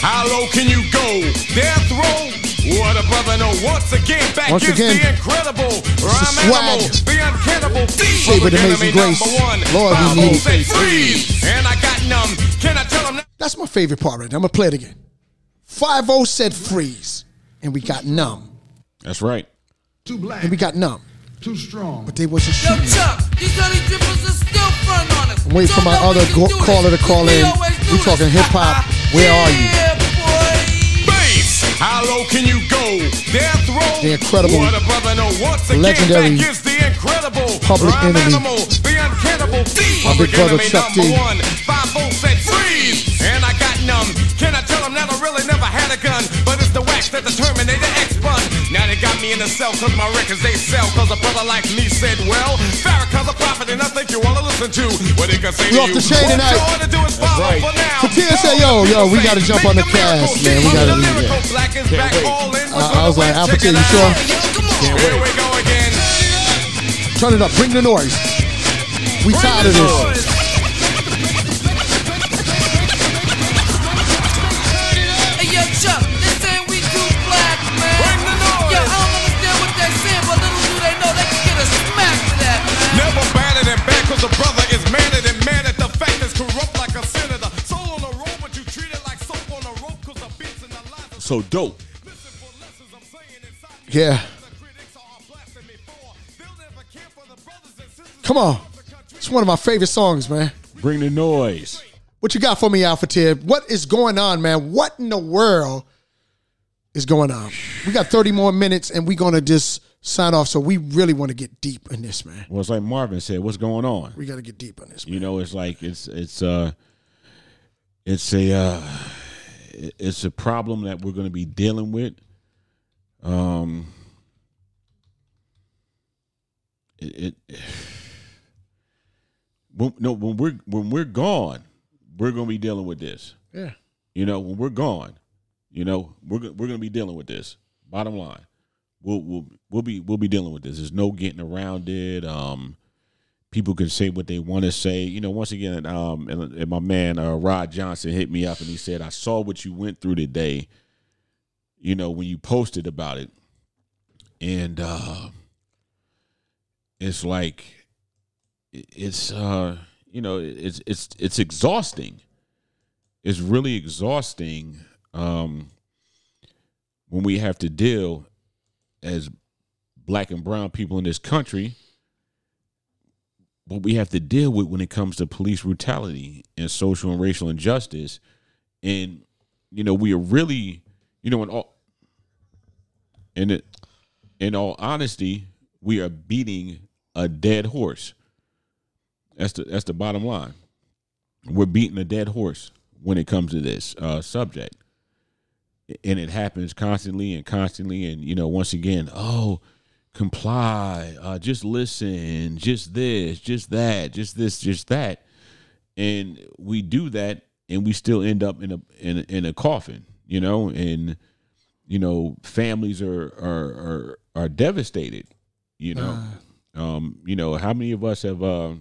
how low can you go? Death row? What a brother no. Once again, back Once is again, the incredible rhyme swag. animal, the uncannibal, the Shade with public amazing enemy grace. number one. Lord, we need it. say freeze, and I got numb. Can I tell him that? That's my favorite part right there. I'm going to play it again. 5 0 said freeze, and we got numb. That's right. Too black. And we got numb. Too strong. But they wasn't Yo, shooting. Chuck, these honey drippers are still front on us. I'm waiting for Show my other go- caller to call we in. We this. talking hip-hop. Where are you? How low can you go? Death row? The incredible, What a brother know. Once again, legendary back is the incredible public rhyme enemy. animal, the uncannibal, My big public brother, enemy Chuck number D. one. Five said freeze, and I got numb. Can I tell him that I really never had a gun? But it's the wax that the Terminator X spun. Now they got me in the cell cause my records they sell. Cause a brother like me said, well, Farrakhan's a prophet and I think you wanna listen to what he can say We to off you. the chain tonight. you ought to do is follow right. for said, yo, yo, we gotta jump on the cast, man. We gotta leave it. Can't. I- was like, Alpha you sure? Yo, come on. Here we go again. Turn it up. Bring the noise. We tired of this. Never dope. Yeah. Come on. It's one of my favorite songs, man. Bring the noise. What you got for me, Alpha Tib? What is going on, man? What in the world is going on? We got 30 more minutes and we're going to just sign off. So we really want to get deep in this, man. Well, it's like Marvin said, what's going on? We got to get deep on this. Man. You know, it's like it's it's uh it's a uh it's a problem that we're going to be dealing with. Um it, it when, no when we're when we're gone, we're going to be dealing with this. Yeah. You know, when we're gone, you know, we're we're going to be dealing with this. Bottom line, we'll we'll we'll be we'll be dealing with this. There's no getting around it. Um, people can say what they want to say. You know, once again, um, and, and my man uh, Rod Johnson hit me up and he said, "I saw what you went through today. You know, when you posted about it, and uh, it's like it's uh, you know, it's it's it's exhausting. It's really exhausting." Um, when we have to deal as black and brown people in this country what we have to deal with when it comes to police brutality and social and racial injustice. And you know we are really you know in all in it in all honesty we are beating a dead horse. That's the that's the bottom line. We're beating a dead horse when it comes to this uh, subject. And it happens constantly and constantly. And you know once again oh comply uh just listen just this just that just this just that. And we do that and we still end up in a in a, in a coffin you know and you know families are are are, are devastated you know. Um you know how many of us have uh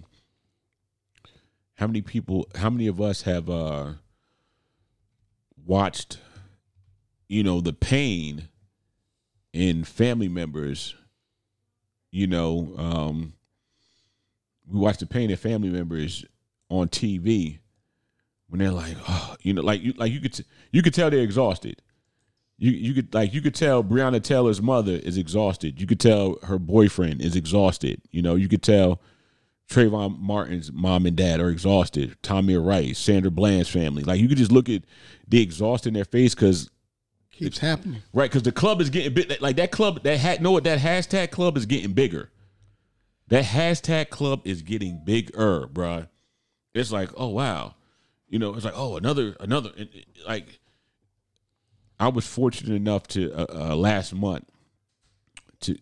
how many people how many of us have uh watched you know the pain in family members you know um we watch the pain in family members on tv when they're like oh you know like you like you could t- you could tell they're exhausted you you could like you could tell Breonna Taylor's mother is exhausted you could tell her boyfriend is exhausted you know you could tell Trayvon Martin's mom and dad are exhausted. Tamir Rice, Sandra Bland's family. Like you could just look at the exhaust in their face because Keeps happening. Right, because the club is getting big. Like that club, that hat. Know what? That hashtag club is getting bigger. That hashtag club is getting bigger, bruh. It's like, oh wow, you know, it's like, oh another, another. Like, I was fortunate enough to uh, uh, last month to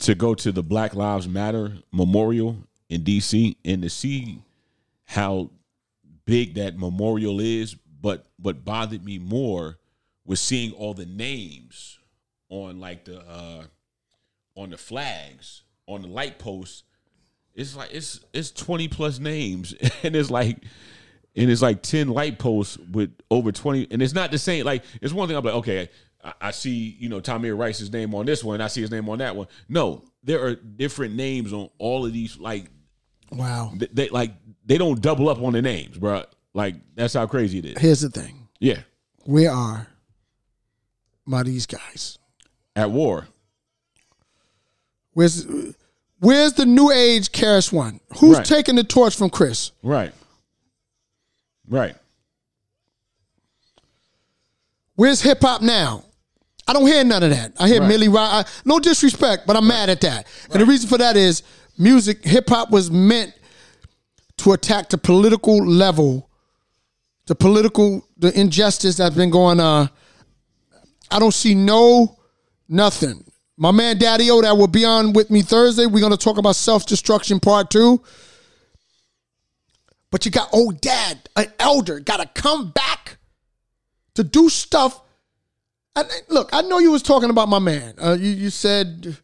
to go to the Black Lives Matter memorial in D.C. and to see how big that memorial is. But what bothered me more was seeing all the names on like the uh on the flags on the light posts. It's like it's it's twenty plus names, and it's like and it's like ten light posts with over twenty. And it's not the same. Like it's one thing. I'm like, okay, I, I see you know Tamir Rice's name on this one. I see his name on that one. No, there are different names on all of these. Like Wow. they, they like they don't double up on the names, bro. Like that's how crazy it is. Here's the thing. Yeah, we are my these guys? at war. Where's Where's the new age KRS-One? Who's Right. taking the torch from Chris? Right. Right. Where's hip hop now? I don't hear none of that. I hear Right. Milly Rock. I- No disrespect, but I'm mad at that. And the reason for that is music, hip hop was meant to attack the political level, the political, the injustice that's been going on. I don't see no nothing. My man Daddy O that will be on with me Thursday. We're gonna talk about self destruction part two. But you got old dad, an elder, gotta come back to do stuff. And look, I know you was talking about my man. Uh, you you said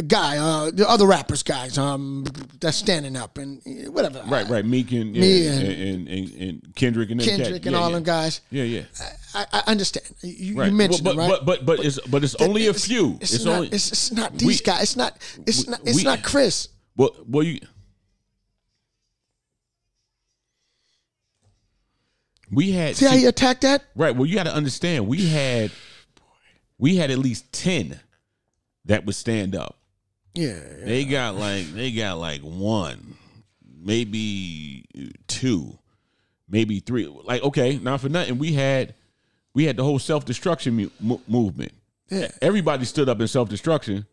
the guy, uh, the other rappers guys, um, that's standing up and uh, whatever. Right, right. Meek and, Me and, and- and, and, Kendrick and Kendrick and yeah, all yeah. them guys. Yeah, yeah. I, I understand. You, Right. you mentioned but, it, right? but, but but it's but it's only a few. It's, It's, not. only it's, it's not these we- guys. It's not. It's we- not. It's we- not Chris. well well you we had See how see- he attacked that? right. Well, you got to understand. We had we had at least ten that would stand up. Yeah, They got like they got like one, maybe two, maybe three. Like okay, not for nothing, we had we had the whole self destruction mu- mo- movement. Yeah. everybody stood up in self destruction.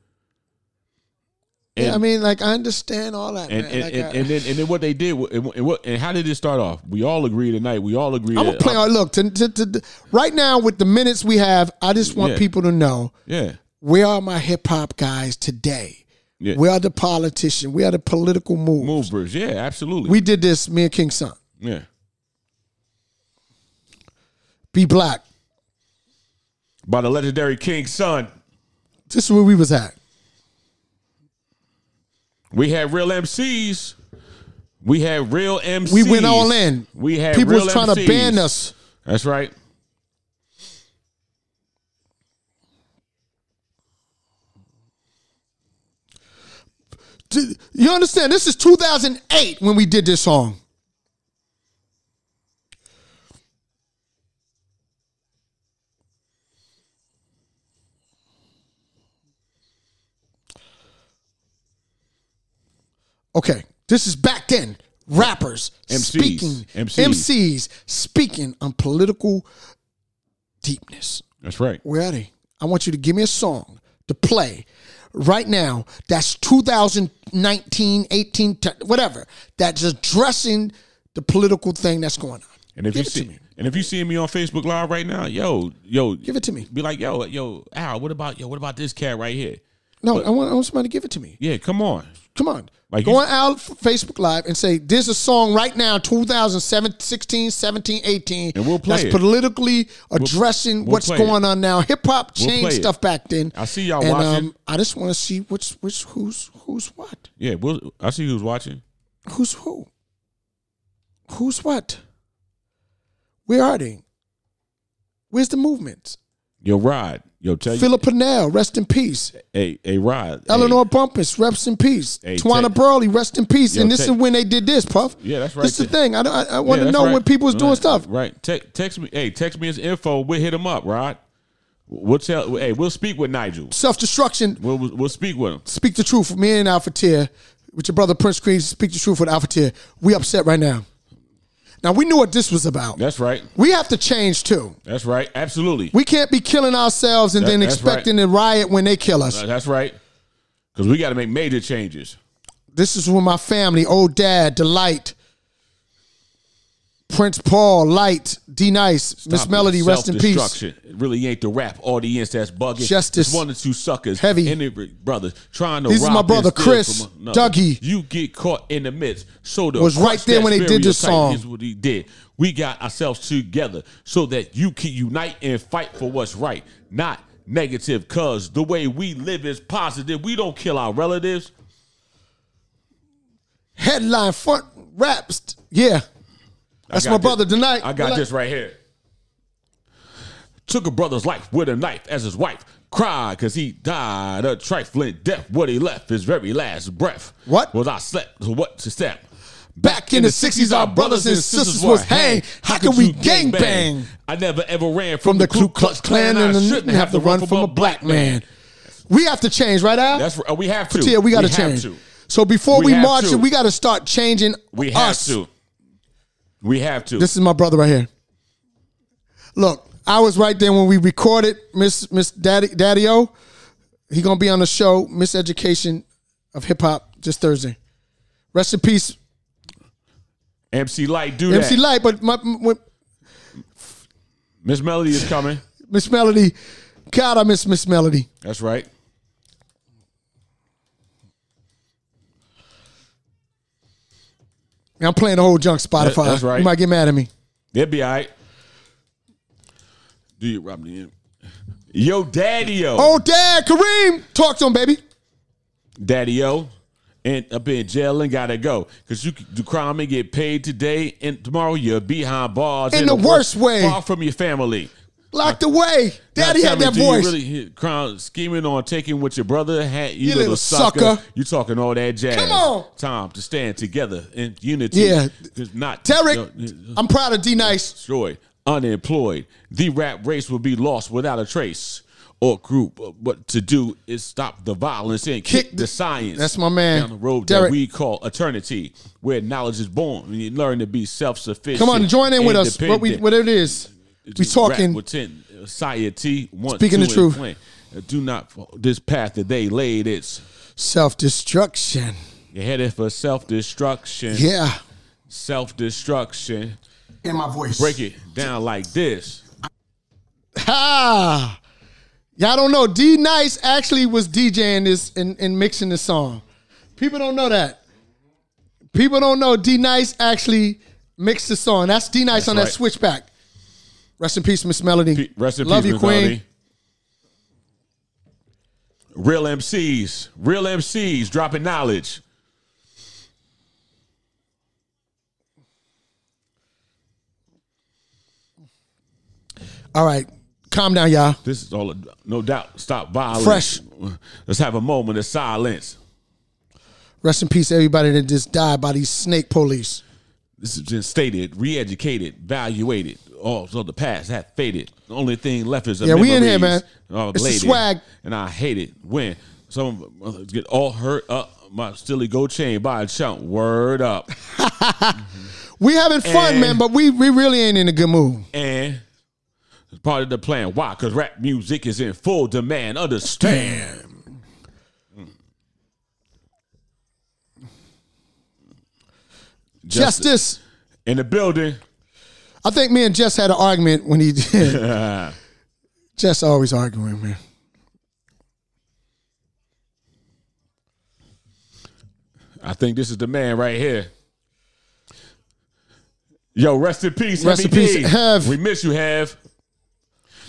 yeah. I mean, like I understand all that, And man. and, Like, and, I- and then and then what they did and, what and how did it start off? We all agree tonight. We all agree. I'm gonna that, uh, play. look, to, to, to, right now with the minutes we have, I just want Yeah. people to know yeah, where are my hip hop guys today? Yeah. Where are the politician. We are the political moves? movers. Yeah, absolutely. We did this, me and King Sun. yeah. Be black. By the legendary King Sun. This is where we was at. We had real MCs. We had real MCs. We went all in. We had People was trying to ban us. That's right. You understand? This is 2008 when we did this song. Okay, this is back then. Rappers MCs. speaking, MCs. MCs speaking on political deepness. That's right. Where are they? I want you to give me a song to play right now that's 2019, 18, t- whatever, that's addressing the political thing that's going on. And if Give you see me. and if you see me on Facebook Live right now, yo, yo, Give it to me. Be like, yo, yo, Al, what about yo, what about this cat right here? No, I, want, I want somebody to give it to me. Yeah, come on. Come on. Like Go on Al Facebook Live and say, there's a song right now, 2016, 17, 18, And we'll play that's it. politically addressing we'll what's going it. on now. Hip hop We'll changed stuff back then. I see y'all and, watching. Um, I just want to see which, which, who's, who's what. Yeah, we'll, I see who's watching. Who's who? Who's what? Where are they? Where's the movements? Yo, Rod. Yo, tell you. Philip Purnell, rest in peace. Hey, hey, Rod. hey. Eleanor Bumpurs, rest in peace. Hey, Twana Burley, rest in peace. Yo, and this take- is when they did this, Puff. Yeah, that's right. This is the thing. I, I, I want Yeah, to know right. when people was doing Right, stuff. Right. Te- text me. Hey, text me his info. We'll hit him up, Rod. We'll tell. Hey, we'll speak with Nigel. Self destruction. We'll we'll we'll speak with him. Speak the truth. Me and Alpha Tier, with your brother Prince Creed, speak the truth with Alpha Tier. We upset right now. Now we knew what this was about. That's right. we have to change too. That's right. Absolutely. We can't be killing ourselves and That- then expecting to riot when they kill us. Uh, that's right. Because we got to make major changes. This is when my family, old dad, Delight, Prince Paul, Light, D Nice, Miss Melody, rest in peace. It really ain't the rap audience that's bugging. Justice. It's one or two suckers. Heavy. Brothers trying to This is my brother Chris. Dougie. You get caught in the midst. So the Was right there when they did this song. Is what he did. We got ourselves together so that you can unite and fight for what's right, not negative. Cause the way we live is positive. We don't kill our relatives. Headline front raps. Yeah. That's my this. brother tonight. I got this right here. Took a brother's life with a knife as his wife cried because he died a trifling death. What he left his very last breath. What? was I slept? So what to step? Back in the 60s, our brothers and sisters was hanged. How could we gang bang? I never ever ran From from, the Ku Klux Klan I and shouldn't have to run from a black man. We have to change, right, Al? That's right. We have to. Tia, we got to change. So before we, We march, to. we got to start changing We have us. to. We have to. This is my brother right here. Look, I was right there when we recorded Miss Miss Daddy Daddy O. He gonna be on the show, Miss Education of Hip Hop, this Thursday. Rest in peace, MC Lyte, do MC that. Light. But my, my Miss Melody is coming. Miss Melody, God, I miss Miss Melody. That's right. I'm playing the whole junk Spotify. That- that's right. You might get mad at me. They'll be all right. Do you rob me? Yo, Daddy O. Oh, Dad, Kareem, talk to him, baby. Daddy O. And up in jail and gotta go. Cause you do crime and get paid today and tomorrow you're behind bars. In the worst way. Far from your family. Locked away. Daddy had that do you voice. Really hit crime scheming on taking what your brother had. You, little, sucker. You talking all that jazz. Come on. Time to stand together in unity. Yeah. 'Cause Not you know, I'm proud of D Nice. destroyed, unemployed. The rap race will be lost without a trace. or group. What to do is stop the violence and kick, Kick the, the- science. That's my man, down the road Derek. that we call eternity, where knowledge is born. And you learn to be self sufficient. Come on, join in with us. What we what it is. We talking. within society. Want Speaking the truth. inflame. Uh, do not this path that they laid. It's Self destruction. you're headed for self destruction. Yeah. Self destruction. In my voice. Break it down like this. Ha! Y'all don't know. D Nice actually was DJing this and, and mixing the song. People don't know that. People don't know D Nice actually mixed the song. That's D Nice That's on that switchback. Rest in peace, Miss Melody. Pe- Rest in Love peace, you, Miss Queen. Melody. Real MCs, real MCs dropping knowledge. All right. Calm down, y'all. This is all, no doubt. Stop violence. Fresh. Let's have a moment of silence. Rest in peace, everybody that just died by these snake police. This has been stated, re-educated, evaluated. Oh, so the past had faded. The only thing left is a Yeah, we in here, man. of It's the lady. swag. and I hate it when some of us uh, get all hurt up. My stilly go chain by a chunk. Word up, We having fun, And- man, but we we really ain't in a good mood. and it's part of the plan. Why? Because rap music is in full demand. Understand? Justice. in the building. I think me and Jess had an argument when he did. Jess always arguing, man. I think this is the man right here. Yo, rest in peace. Rest in peace. Hev. We miss you, Have.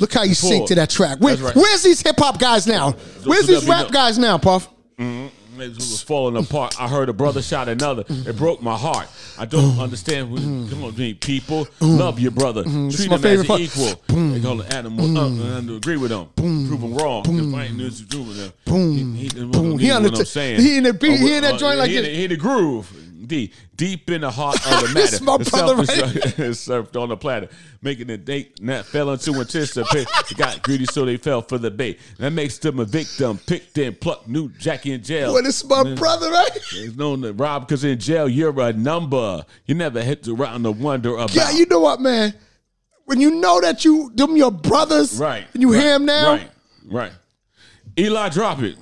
Look how you sing to that track. Where- right. Where's these hip hop guys now? Where's these rap guys now, Puff? Mm-hmm. It was falling apart. I heard a brother shot another. It broke my heart. I don't understand. what- Come on, me, people. Love your brother. Treat him as an equal. They call it animal. Uh, and I agree with them. Prove them wrong. Boom. He, he, Boom. He, He what I'm t- saying. he in the beat- he in that uh, joint like he in the- he in the groove. D, deep in the heart of the matter. This my The brother self- surfed on the platter, making it they not fell into anticipate. Got greedy, so they fell for the bait. That makes them a victim. Picked and plucked, new Jackie in jail. Well, this is my brother, right? It's known to rob because in jail you're a number. You never hit around to wonder about. Yeah, you know what, man? When you know that you them your brothers, right. And you right, hear him now, Right. Right. Eli, drop it.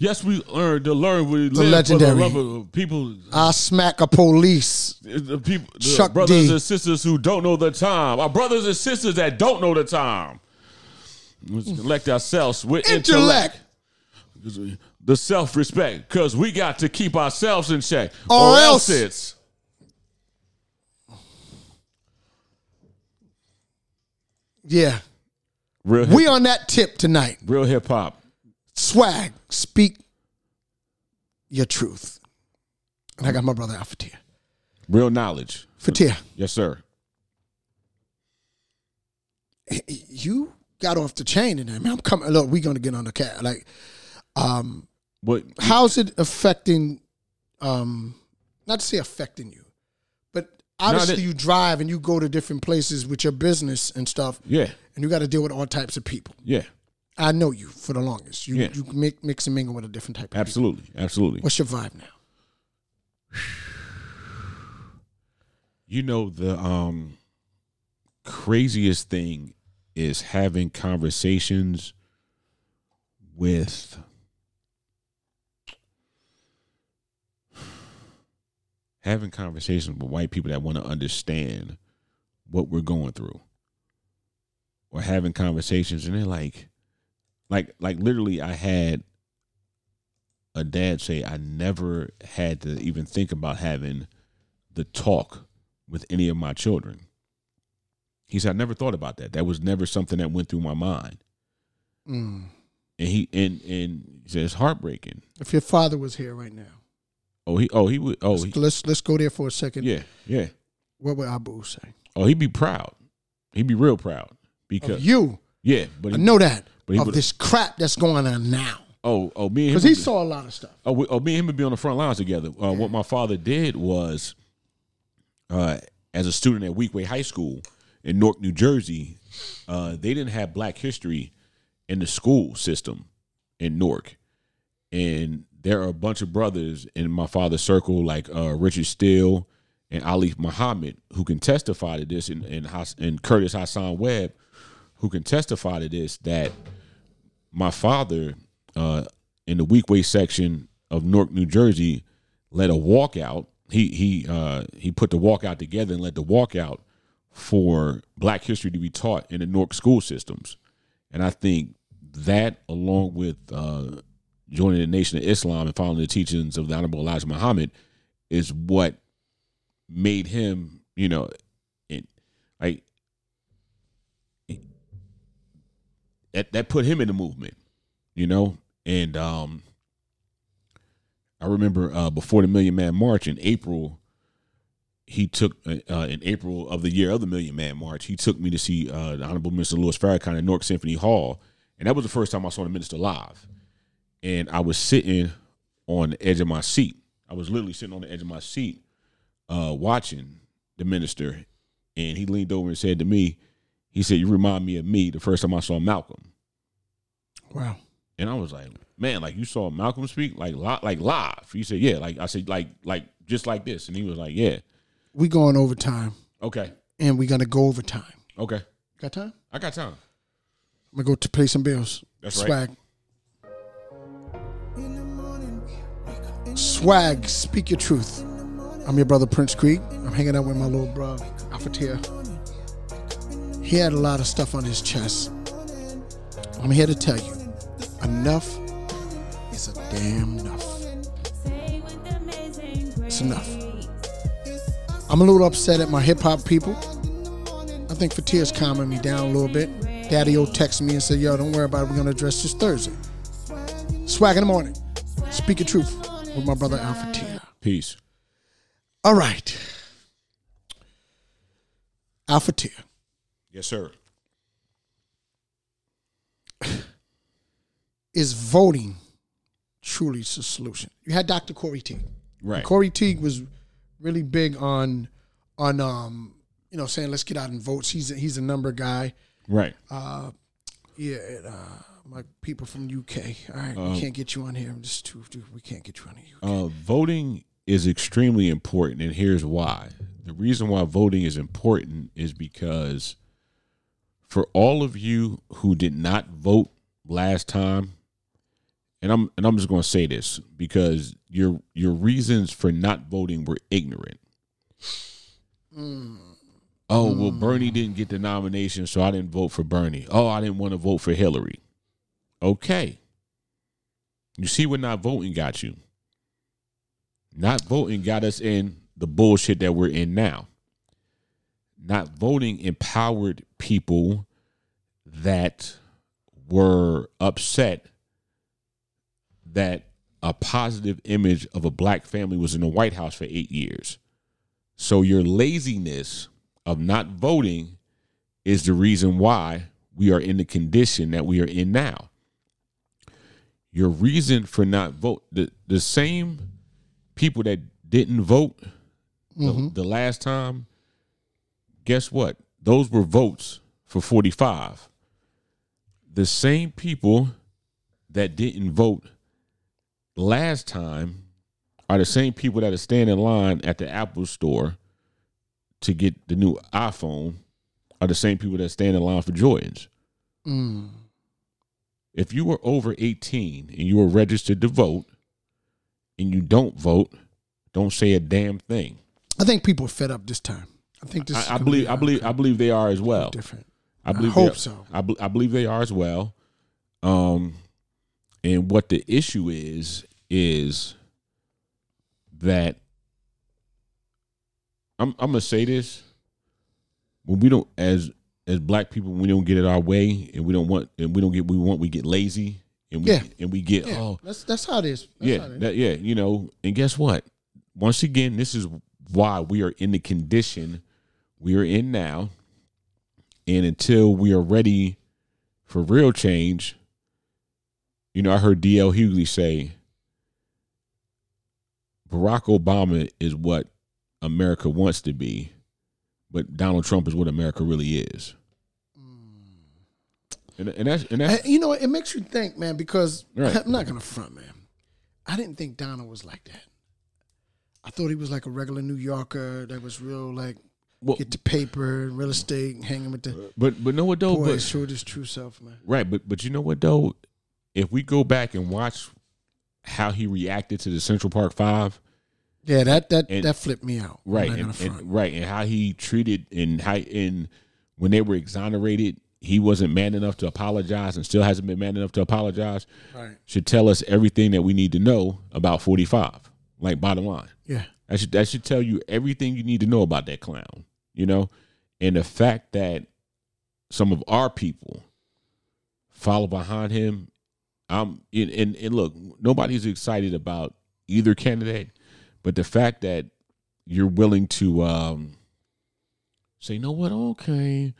Yes, we learned to learn. We live legendary. for the love of people. I smack a police. The people, the Chuck brothers D. and sisters who don't know the time. Our brothers and sisters that don't know the time. Let's elect ourselves with intellect. Intellect. The self respect, because we got to keep ourselves in check, Or or, else- else it's Yeah. real. We hip- on that tip tonight. real hip hop. Swag. Speak your truth. And I got my brother out Fatir. Real knowledge. Fatir, Yes, sir. you got off the chain in there, man. I'm coming. Look, we're gonna get on the cat. Like, um, What? how's it affecting? Um, not to say affecting you, but obviously that- you drive and you go to different places with your business and stuff. Yeah. and you got to deal with all types of people. Yeah. I know you for the longest. You Yeah. you make mix and mingle with a different type of people. Absolutely. Absolutely. What's your vibe now? You know the um craziest thing is having conversations with having conversations with white people that want to understand what we're going through or having conversations and they're like like like literally I had a dad say I never had to even think about having the talk with any of my children. He said, I never thought about that. That was never something that went through my mind. Mm. And he and and he said it's heartbreaking. If your father was here right now, Oh he oh he would oh let's, he, let's let's go there for a second. yeah yeah What would Abu say? oh he'd be proud. He'd be real proud Of because you, yeah but I know that. But Of this crap that's going on now, oh oh me and him because he be- saw a lot of stuff. Oh, we, oh, me and him would be on the front lines together. Uh, What my father did was, uh, as a student at Weequahic High School in Newark, New Jersey, uh, they didn't have Black History in the school system in Newark, and there are a bunch of brothers in my father's circle, like uh, Richard Steele and Ali Muhammad, who can testify to this, and and, and Curtis Hassan Webb, who can testify to this. That my father, uh, in the Weequahic section of Newark, New Jersey, led a walkout. He he uh, he put the walkout together and led the walkout for Black history to be taught in the Newark school systems. And I think that, along with uh, joining the Nation of Islam and following the teachings of the Honorable Elijah Muhammad, is what made him, you know, it, like that that put him in the movement, you know. And um, I remember uh, before the Million Man March in April, he took uh, uh, in April of the year of the Million Man March, he took me to see uh, the Honorable Minister Louis Farrakhan at Newark Symphony Hall, and that was the first time I saw the minister live. And I was sitting on the edge of my seat. I was literally sitting on the edge of my seat, uh, watching the minister, and he leaned over and said to me, he said, "You remind me of me the first time I saw Malcolm." Wow. And I was like, man, like you saw Malcolm speak like li- like live. He said, yeah. Like I said, like like just like this. And he was like, yeah. We going overtime, Okay. and we're gonna go overtime. Okay. Got time? I got time. I'm gonna go to pay some bills. That's right. Swag. Swag, speak your truth. I'm your brother Prince Creek. I'm hanging out with my little bro, Alpha Tier. He had a lot of stuff on his chest. I'm here to tell you, enough is a damn enough. It's enough. I'm a little upset at my hip hop people. I think Fatier's calming me down a little bit. Daddy O texted me and said, yo, don't worry about it. We're going to address this Thursday. Swag in the morning. Speak your truth with my brother Alpha Tier. Peace. All right. Alpha Tier. Yes, sir. Is voting truly the solution? You had Dr. Corey Teague. Right. Corey Teague was really big on on um, you know, saying let's get out and vote. He's a, he's a number guy. Right. Yeah, and, uh, my people from UK. All right, we can't get you on here. I'm just too, too we can't get you on here. Uh, voting is extremely important, and here's why. The reason why voting is important is because for all of you who did not vote last time, and I'm and I'm just going to say this because your your reasons for not voting were ignorant. Mm. Oh well, mm. Bernie didn't get the nomination, so I didn't vote for Bernie. Oh, I didn't want to vote for Hillary. Okay, you see what not voting got you. Not voting got us in the bullshit that we're in now. Not voting empowered people that were upset that a positive image of a black family was in the White House for eight years. So your laziness of not voting is the reason why we are in the condition that we are in now. Your reason for not vote the, the same people that didn't vote the, mm-hmm. the last time, guess what? Those were votes for 45. The same people that didn't vote last time are the same people that are standing in line at the Apple store to get the new iPhone are the same people that stand in line for Jordans. Mm. If you were over 18 and you were registered to vote and you don't vote, don't say a damn thing. I think people are fed up this time. I think this. is I, I believe be, I believe I believe they are as well. different. I believe hope they, so. I, bel- I believe they are as well. Um, and what the issue is is that I'm I'm gonna say this when we don't as as black people we don't get it our way and we don't want and we don't get we want we get lazy and we Yeah. and we get Yeah, oh that's that's how it is. That's yeah how it is. that, yeah you know and guess what once again this is why we are in the condition we are in now and until we are ready for real change you know i heard dl hughley say barack obama is what america wants to be but donald trump is what america really is mm. And, and that's and that's you know, it makes you think, man, because Right. I'm not gonna front, man. I didn't think Donald was like that. I thought he was like a regular New Yorker that was real, like Well- get the paper, real estate, and hanging with the but but know what though? boy. But, showed his true self, man. right, but but you know what though? If we go back and watch how he reacted to the Central Park Five, Yeah, that that And- that flipped me out. Right, and, and right, and how he treated and how and when they were exonerated, he wasn't man enough to apologize, and still hasn't been man enough to apologize. right. Should tell us everything that we need to know about forty five. Like bottom line. Yeah. That should that should tell you everything you need to know about that clown, you know, and the fact that some of our people follow behind him. Um, and, and and look, nobody's excited about either candidate, but the fact that you're willing to um say, you know what, okay,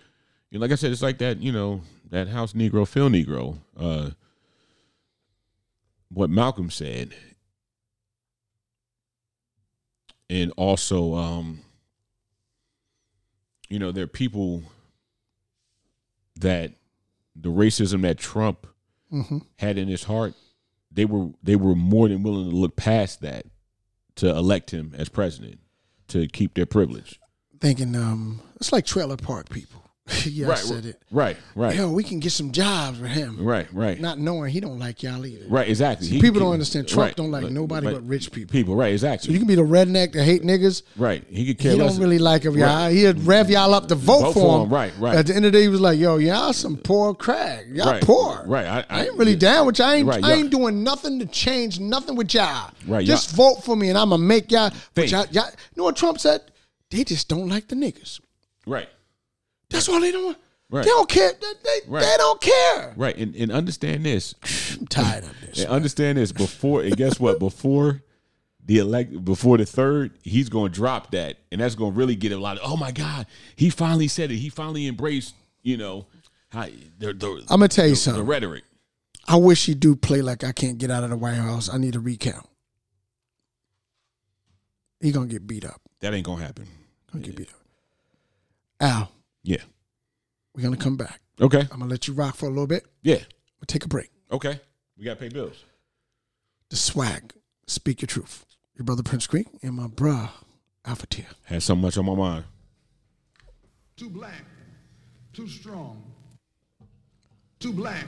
you know, like I said, it's like that, you know, that house Negro, Phil Negro, uh, what Malcolm said and also um you know there are people that the racism that Trump Mm-hmm. had in his heart they were they were more than willing to look past that to elect him as president to keep their privilege Thinking, um, it's like trailer park people. yeah, I right said it. right right Yo, we can get some jobs for him. right right Not knowing he don't like y'all either. right exactly See, He- people he- don't understand. Trump right, don't like nobody but rich people. people right exactly. So you can be the redneck that hate niggas. right he could care He less don't really like of y'all. Right. He'd rev y'all up to vote, Vote for him. him. Right, right. At the end of the day, he was like, "Yo, y'all some poor crack. Y'all Right, poor. right. I- I, I- ain't really down with y'all. I ain't, Right, I ain't doing nothing to change nothing with y'all. Right, Just y'all- vote for me, and I'm gonna make y'all. But y'all, y'all, you know what Trump said? They just don't like the niggas. right That's all they don't. want. Right. They don't care. They, they, Right. they don't care. right and, and understand this I'm tired of this. And understand this before and guess what? Before the elect before the third, he's gonna drop that. And that's gonna really get a lot of oh my God, he finally said it. He finally embraced, you know, how the, the, I'm gonna tell you the something. The rhetoric. I wish he do play like I can't get out of the White House. I need a recount. He gonna get beat up. That ain't gonna happen. Gonna get beat up. Al, Yeah. we're gonna come back. Okay. I'm gonna let you rock for a little bit. Yeah. We'll take a break. Okay. We gotta pay bills. The swag. Speak your truth. Your brother Prince Creek and my bruh Alpha Tier. Had so much on my mind. Too black, too strong. Too black,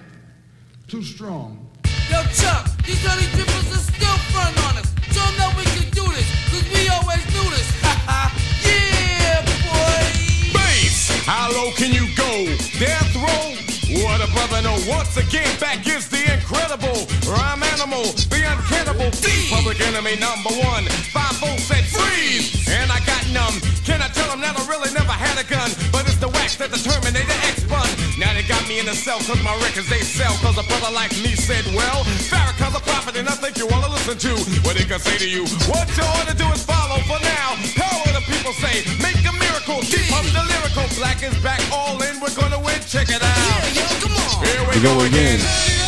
too strong. Yo, Chuck, these honey drippers are still front on us. Show 'em that we can do this, cause we always knew this. Ha ha, yeah, boy. Bass, how low can you go? Death row? What a brother know. Once again, back is the incredible rhyme animal, the uncannibal thief. Public enemy number one. Five volts said freeze, and I got numb. Can I tell them that I really never had a gun? But it's the wax that the Terminator X bun. Now they got me in the cell cause my records they sell. Cause a brother like me said, well, Farrakhan's a prophet and I think you wanna listen to what he can say to you. What you ought to do is follow for now. Power the people say, make a miracle. Keep up the lyrical. Black is back all in. We're gonna win. Check it out. Yeah, yo, we, go again.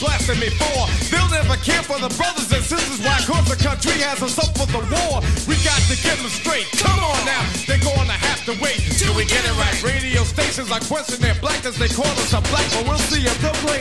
Blasting me for. They'll never care for the brothers and sisters. Why? Cause the country has us up for the war. We got to get them straight. Come on now, they're gonna have to wait till we get it right. Radio stations are questioning their blackness. They call us a black, but we'll see if they'll play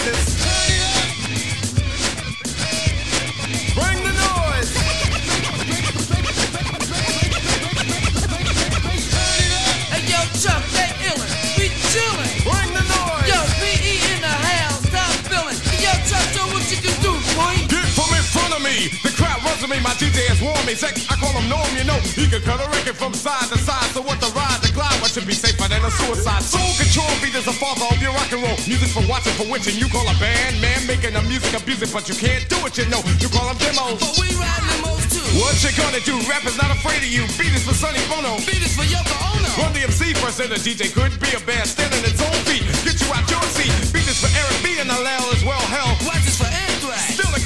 to me. My DJ is me. Sex, I call him Norm, you know. He can cut a record from side to side. So what the ride, the glide, what should be safer than a suicide. Soul control beat is the father of your rock and roll. Music for watching, for witching. You call a band, man, making the music abusive, but you can't do it, you know. You call them demos. But we ride limos too. What you gonna do? Rap is not afraid of you. Beat is for Sonny Bono. Beat is for Yoko Ono. Run the MC first, and the DJ could be a band standing its own feet. Get you out your seat. Beat this for Eric B, and the LL as well. Hell, Watch this for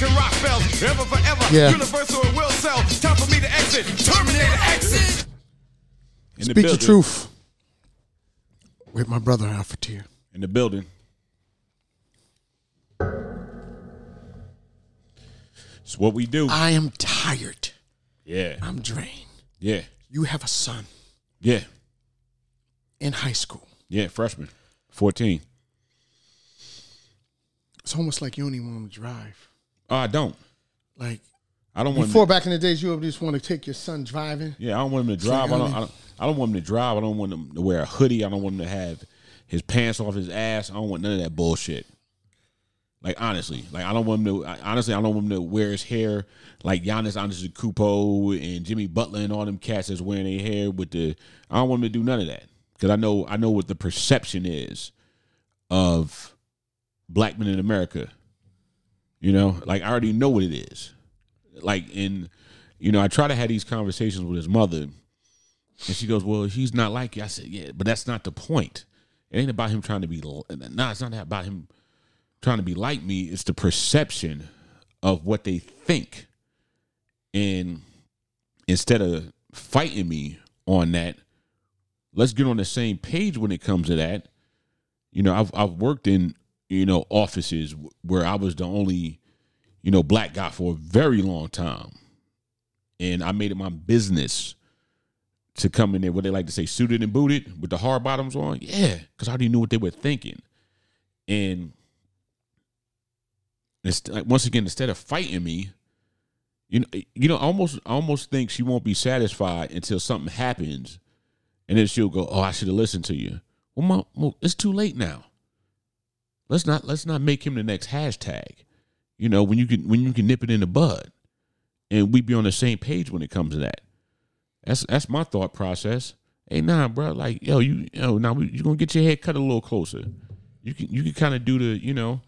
anthrax. still it can rock bells. Ever forever. Yeah. Universal it will sell. Time for me to exit. Terminator exit. In Speak the building. truth with my brother Alpha Tier. In the building. It's what we do. I am tired. Yeah. I'm drained. Yeah. You have a son Yeah. in high school. Yeah. Freshman. 14. It's almost like you don't even want to drive. Oh, I don't. Like I don't want before to, back in the days, you would just want to take your son driving. Yeah, I don't want him to drive. I don't, I don't I don't want him to drive. I don't want him to wear a hoodie. I don't want him to have his pants off his ass. I don't want none of that bullshit. Like honestly, like I don't want him to. I- Honestly, I don't want him to wear his hair like Giannis Antetokounmpo and Jimmy Butler and all them cats that's wearing their hair with the. I don't want him to do none of that because I know I know what the perception is of black men in America. You know, like I already know what it is. Like in, you know, I try to have these conversations with his mother, and she goes, "Well, he's not like you." I said, "Yeah, but that's not the point. It ain't about him trying to be. Nah, it's not about him trying to be like me. It's the perception of what they think, and instead of fighting me on that, let's get on the same page when it comes to that. You know, I've I've worked in you know offices where I was the only you know black guy for a very long time, and I made it my business to come in there. What they like to say, suited and booted with the hard bottoms on. Yeah, because I already knew what they were thinking, and it's like once again, instead of fighting me, you know, you know, I almost I almost think she won't be satisfied until something happens, and then she'll go, "Oh, I should have listened to you." Well, mom, well, it's too late now. Let's not let's not make him the next hashtag. You know, when you can when you can nip it in the bud, and we be on the same page when it comes to that. That's that's my thought process. Hey, nah, bro, like yo, you yo, now we, you gonna get your head cut a little closer. You can you can kind of do the you know.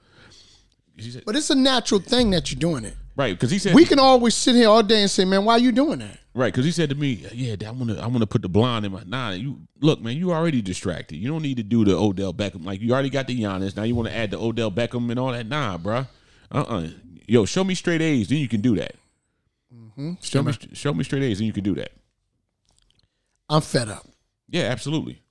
Said, But it's a natural thing that you're doing it. right, because he said We can always sit here all day and say, "Man, why are you doing that?" Right, because he said to me, "Yeah, I want to, I want to put the blonde in my." Nah, you look, man, you already distracted. You don't need to do the Odell Beckham. Like you already got the Giannis. Now you want to add the Odell Beckham and all that. Nah, bruh. Uh, uh Yo, show me straight A's, then you can do that. Show me, show me straight A's, then you can do that. I'm fed up. Yeah, absolutely.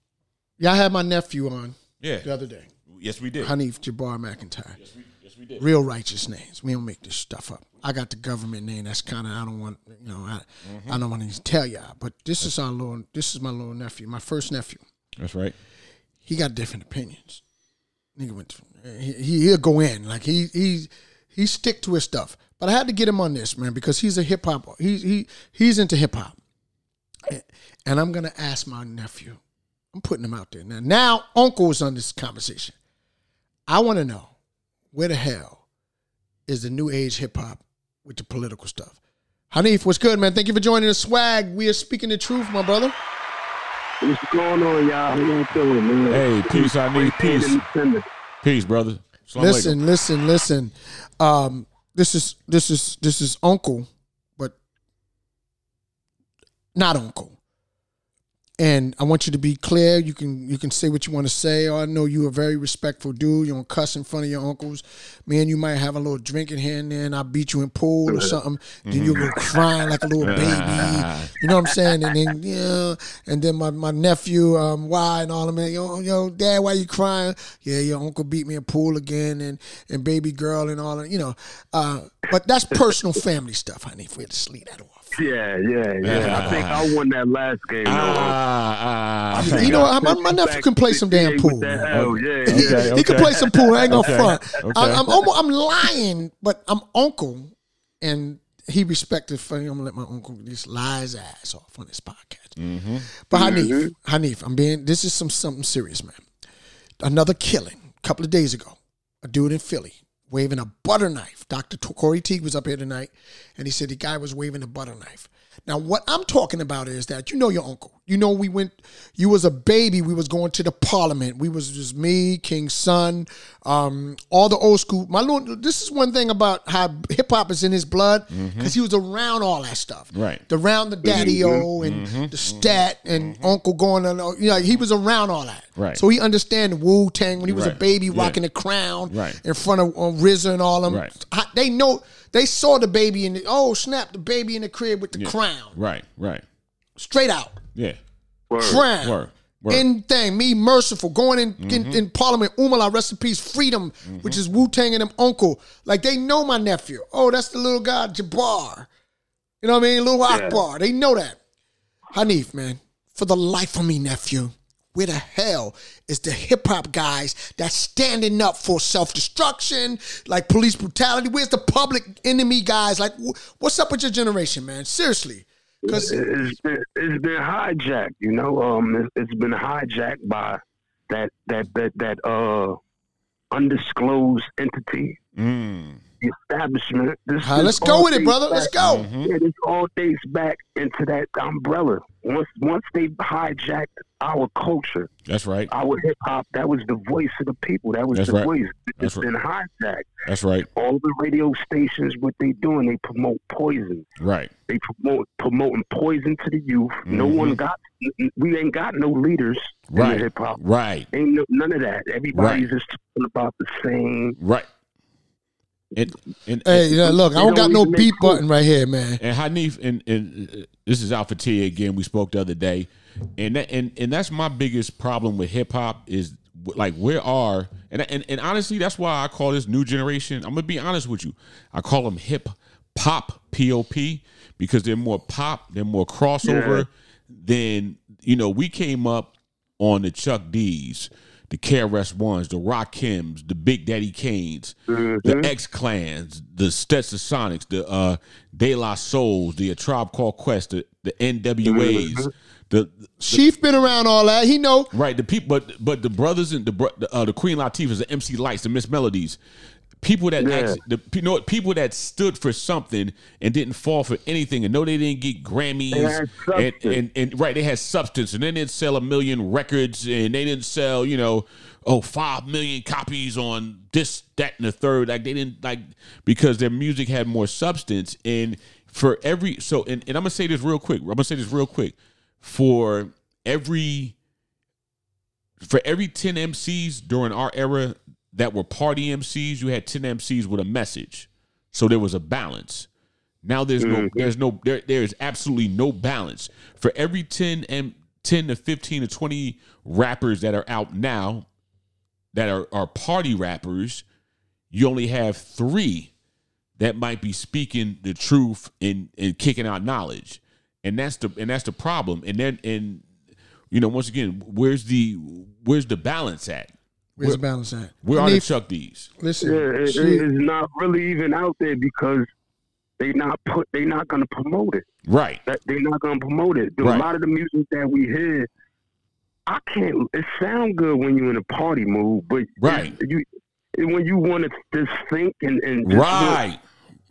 Y'all had my nephew on Yeah. the other day, Yes, we did. Hanif Jabbar McIntyre. Yes, we, yes, we did. Real righteous names. We don't make this stuff up. I got the government name. That's kind of I don't want you know I, I don't want to tell y'all. But this is our little. This is my little nephew. My first nephew. That's right. He got different opinions. Nigga went. To, he he- he'll go in like he he he stick to his stuff. But I had to get him on this man because he's a hip hop. He's he he's into hip hop. And I'm gonna ask my nephew. I'm putting him out there now. Now Uncle is on this conversation. I want to know where the hell is the new age hip hop with the political stuff. Hanif, what's good, man? Thank you for joining the swag. We are speaking the truth, my brother. What's going on, y'all? How y'all feeling, man? Hey, peace. I need peace. Peace, brother. Assalamu listen, alaikum. listen, listen. Um, this is this is this is uncle, but not uncle. And I want you to be clear. You can you can say what you want to say. Oh, I know you're a very respectful dude. You don't cuss in front of your uncles. Man, you might have a little drinking here and there, and I beat you in pool or something. Then you'll go crying like a little baby. You know what I'm saying? And then yeah, and then my, my nephew, um, why and all of them, yo, yo, dad, why you crying? Yeah, your uncle beat me in pool again, and and baby girl and all that. You know, uh, but that's personal family stuff, honey. If we had to sleep that off. Yeah, yeah, yeah. I think I won that last game. though. Ah, ah. You know, what? my, my nephew can play some damn pool. With that man. Yeah, He, yeah. he can play some pool. I ain't gonna Okay. front. Okay. I, I'm almost, I'm lying, but I'm uncle, and he respected. For, I'm gonna let my uncle just lie his ass off on this podcast. Mm-hmm. But Hanif, Hanif, I'm being. This is some something serious, man. Another killing a couple of days ago. A dude in Philly waving a butter knife. Dr. Corey Teague was up here tonight, and he said the guy was waving a butter knife. Now, what I'm talking about is that you know your uncle. You know, we went. You was a baby. We was going to the Parliament. We was just me, King Sun, um, all the old school. My little. This is one thing about how hip hop is in his blood because he was around all that stuff. Mm-hmm. Right. The around the Daddy O and the Stat and Uncle going on. You know, he was around all that. Right. So he understand Wu Tang when he was a Right. baby Yeah. rocking the crown Right. in front of um, RZA and all them. Right. I- They know. They saw the baby in the oh snap the baby in the crib with the crown. Right, right. straight out. Yeah. crown. Word. Word. in thing me merciful going in Mm-hmm. in, in Parliament Umala rest in peace freedom which is Wu Tang and them uncle. Like they know my nephew. Oh that's the little guy Jabbar. You know what I mean? Little Akbar. They know that. Hanif man for the life of me nephew where the hell is the hip hop guys that's standing up for self destruction, like police brutality? Where's the public enemy guys? Like, wh- what's up with your generation, man? Seriously, because it's been it's been hijacked. You know, um, it's, it's been hijacked by that that that that uh undisclosed entity, Mm. The establishment. This, All right, this let's go with it, dates brother. Let's back- go. Yeah, this all dates back into that umbrella. Once once they hijacked our culture, That's right. our hip hop, that was the voice of the people. That was That's the right. voice. That's It's been hijacked. That's right. All the radio stations, what they doing, they promote poison. Right. They promote promoting poison to the youth. No Mhm. one got. We ain't got no leaders Right. in hip hop. Right. Ain't no, none of that. Everybody's just talking about the same. Right. And and hey, yeah, look, I don't got don't no even make beat cool. button right here, man. and Hanif and and uh, this is Alpha T again. We spoke the other day, and that, and and that's my biggest problem with hip hop is like where are and, and and honestly that's why I call this new generation. I'm gonna be honest with you. I call them hip pop pop because they're more pop, they're more crossover than you know. We came up on the Chuck D's. The KRS Ones, the Rock Rakims, the Big Daddy Kanes, the X Clans, the Stetsasonics, the uh, De La Souls, the A Tribe Called Quest, the, the NWAs, the Chief been around all that. He know. right the people, but but the brothers and the bro- the, uh, the Queen Latifahs, the MC Lytes, the Miss Melodies, people that Yeah. actually, the you know what, people that stood for something and didn't fall for anything, and know they didn't get Grammys, and, and and right, they had substance, and they didn't sell a million records, and they didn't sell, you know, oh five million copies on this, that, and the third. Like they didn't like because their music had more substance, and for every so, and, and I'm gonna say this real quick. I'm gonna say this real quick. For every for every 10 MCs during our era that were party MCs, you had 10 MCs with a message. So there was a balance. Now there's no mm-hmm. there's no there there is absolutely no balance. For every 10 M 10 to 15 to 20 rappers that are out now that are, are party rappers, you only have three that might be speaking the truth and, and kicking out knowledge. And that's the and that's the problem. And then and you know, once again, where's the where's the balance at? Where's the balance at? Where are the Hanif, Chuck D's? Listen, Yeah, it, it- it's not really even out there because they not put. They not gonna promote it. Right. That they're not gonna promote it. The- Right. A lot of the music that we hear, I can't. It sound good when you're in a party mood, but Right. you when you want to just think and and just Right.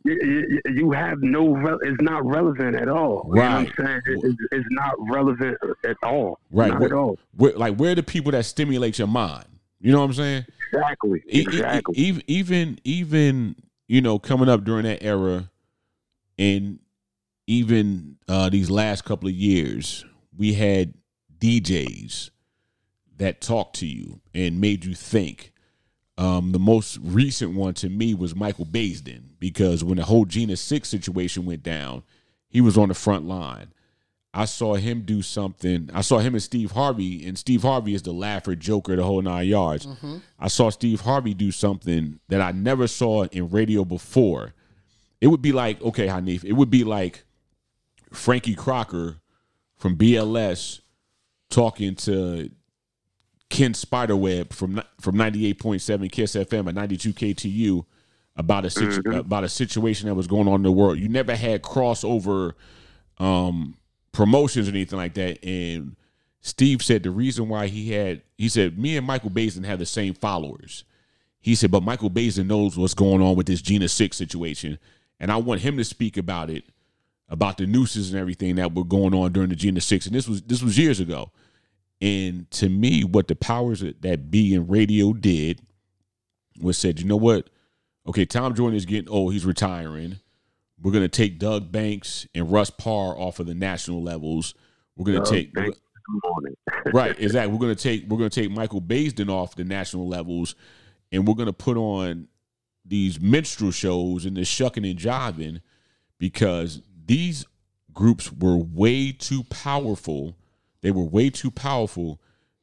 you, you- you have no. It's not relevant at all. You know Right. what I'm saying? It- it's, it's not relevant at all. Right. Not Where- at all. Where, like where are the people that stimulate your mind? You know what I'm saying? Exactly. Exactly. Even even even you know coming up during that era, and even uh, these last couple of years, we had DJs that talked to you and made you think. Um, the most recent one to me was Michael Baisden because when the whole Jena Six situation went down, he was on the front line. I saw him do something. I saw him and Steve Harvey, and Steve Harvey is the laugher, joker, the whole nine yards. I saw Steve Harvey do something that I never saw in radio before. It would be like, okay, Hanif, it would be like Frankie Crocker from BLS talking to Ken Spiderweb from from 98.7 Kiss FM and 92 KTU about a situ- about a situation that was going on in the world. You never had crossover um promotions or anything like that and Steve said the reason why he had he said me and Michael Baisden have the same followers. He said but Michael Baisden knows what's going on with this Jena 6 situation and I want him to speak about it about the nooses and everything that were going on during the G and the Six, and this was this was years ago. And to me, what the powers that be in radio did was said, you know what? Okay, Tom Joyner is getting old; he's retiring. We're gonna take Doug Banks and Russ Parr off of the national levels. We're gonna take Good morning. right, exactly. We're gonna take we're gonna take Michael Baisden off the national levels, and we're gonna put on these minstrel shows and this shucking and jiving because these groups were way too powerful. They were way too powerful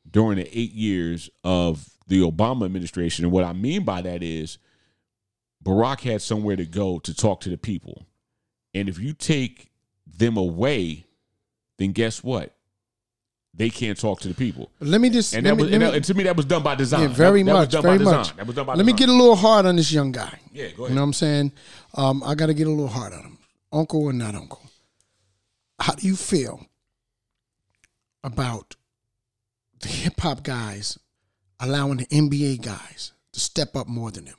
during the eight years of the Obama administration. And what I mean by that is Barack had somewhere to go to talk to the people. And if you take them away, then guess what? They can't talk to the people. Let me just And that me- was and, me- that- and to me that was done by design. Yeah, very That- that was much, done very by design. much. That was done by Let me get a little hard on this young guy. Yeah, go ahead. You know what I'm saying? Um, I got to get a little hard on him. Uncle or not uncle? How do you feel about the hip hop guys allowing the NBA guys to step up more than them?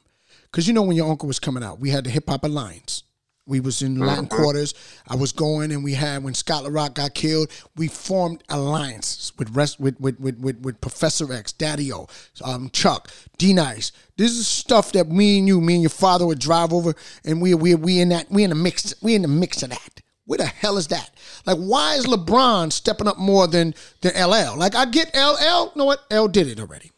Because you know when your uncle was coming out, we had the Hip Hop Alliance. We was in Latin quarters. I was going, and we had when Scott LaRock got killed. We formed alliances with rest with with with with, with Professor X, Daddy O, um, Chuck, D Nice. This is stuff that me and you, me and your father would drive over, and we we we in that we in the mix we in the mix of that. Where the hell is that? Like, why is LeBron stepping up more than than LL? Like, I get LL. You know what? L did it already.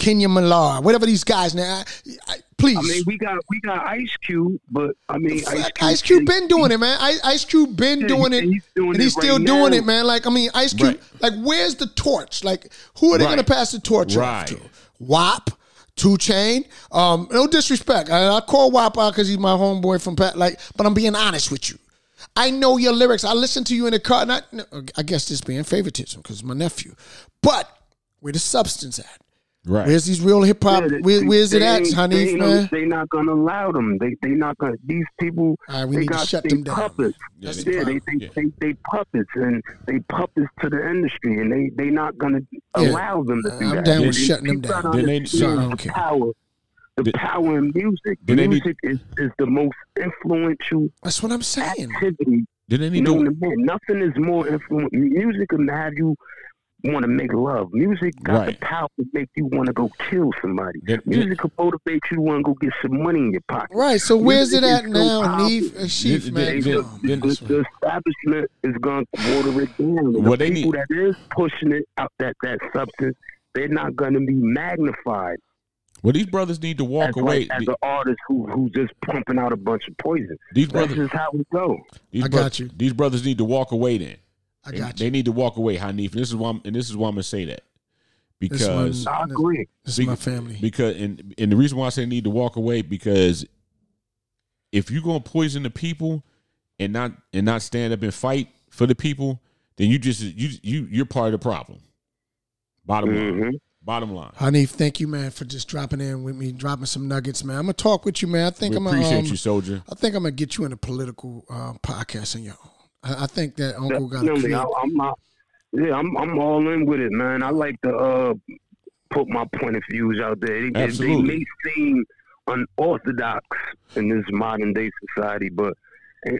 Kenya Millar, whatever these guys now. I, I, please. I mean, we got we got Ice Cube, but I mean, Fuck, Ice Cube been doing it, man. Ice, Ice Cube been Yeah, doing he- it, he's doing and he's it right still doing now. it, man. Like I mean, Ice Cube. Right. Like, where's the torch? Like, who are they Right. going to pass the torch Right. off to? WAP, Two Chain. Um, no disrespect. I, I call WAP out because he's my homeboy from Pat. Like, but I'm being honest with you. I know your lyrics. I listen to you in the car. Not, I guess this being favoritism because my nephew. But where the substance at? Right. Where's these real hip hop? Yeah, where, where's it at, honey? They ain't- man? They not gonna allow them. They they not gonna. These people. All right, we they need to got shut they them down. puppets. Yeah, Yeah, they they, they, Yeah. they, they puppets and they puppets to the industry, and they they not gonna allow them to do I'm that. down They- with shutting them down. Then they- understand I the power. The Then- power in music. then they need- music is, is the most influential That's what I'm saying. activity Then they need to to. Nothing is more influential. Music can have you want to make love. Music got Right. the power to make you want to go kill somebody. Then- Music can motivate you want to go get some money in your pocket. Right. So where's it at is so now, powerful. Neef? Uh, Chief, man. then- The, come the, the establishment is going to water it down. The Well, they people need- that is pushing it out that that substance, they're not going to be magnified Well, these brothers need to walk as, away. like, as an artist who who's just pumping out a bunch of poison. These That's brothers, just how it go. these I bro- got you. These brothers need to walk away. Then I They- got They you. need to walk away, Hanif. And this is why. I'm, and this is why I'm gonna say that This because one- I agree. This is my family. because and and the reason why I say need to walk away because if you're gonna poison the people and not and not stand up and fight for the people, then you just you you you're part of the problem. Bottom line. Mhm. Bottom line. Hanif, thank you, man, for just dropping in with me, dropping some nuggets, man. I'm gonna talk with you, man. I think We I'm appreciate gonna, um, you, soldier. I think I'm gonna get you in a political uh, podcast on your own. I, I think that Uncle got to Definitely. I, I'm not. Yeah, I'm. I'm all in with it, man. I like to uh, put my point of views out there. They, they may seem unorthodox in this modern day society, but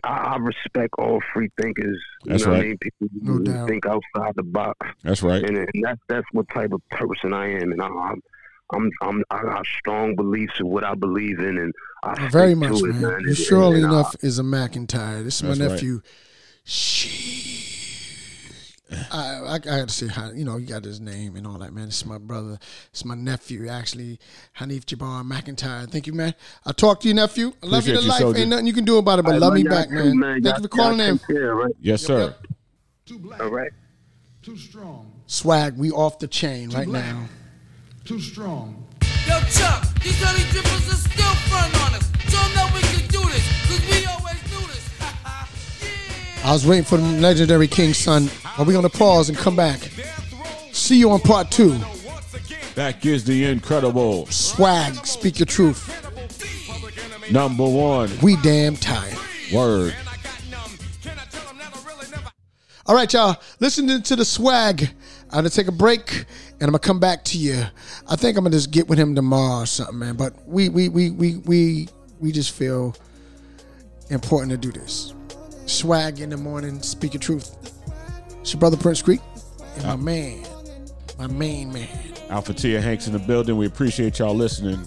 I, I respect all free thinkers. You That's know what right. I mean? People No who doubt. think outside the box, That's right. and, and that's that's what type of person I am, and I, I'm. I'm, I'm, I got strong beliefs in what I believe in, and I Very stick to much, it, man. man. You And- surely and I- enough is a McIntyre. This is my nephew. right. Nephew. She. I, I, I got to say, hi- you know, you got his name and all that, man. It's my brother. It's my nephew, actually, Hanif Jabbar McIntyre. Thank you, man. I talk to you, nephew. I love you to you, life. soldier. Ain't nothing you can do about it, but I love me back, too, man. Thank Y'all- you for calling y'all in. take care, right? Yes, sir. Too black, All right. too strong, Swag, we off the chain right black. now. too strong. Yo, Chuck, these honey drippers are still front on us. Show 'em that we can do this, cause we always do this. yeah. I was waiting for the legendary King Sun. Are we going to pause and come back? See you on part two. That is the incredible Swag, speak your truth. number one We damn tired. word. All right, y'all. Listening to the swag. I'm gonna take a break and I'm gonna come back to you. I think I'm gonna just get with him tomorrow or something, man. But we we we we we we just feel important to do this. Swag in the morning, speaking truth. It's your brother Prince Creek and my uh, man, my main man. Alpha Tia Hanks in the building. We appreciate y'all listening.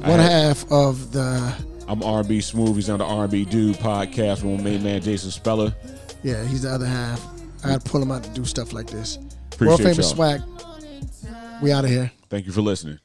One half of the I'm R&B Smoothies on the R&B Dude podcast with my main man Jason Speller. yeah, he's the other half. I gotta pull him out to do stuff like this. Appreciate World famous y'all. swag. We out of here. Thank you for listening.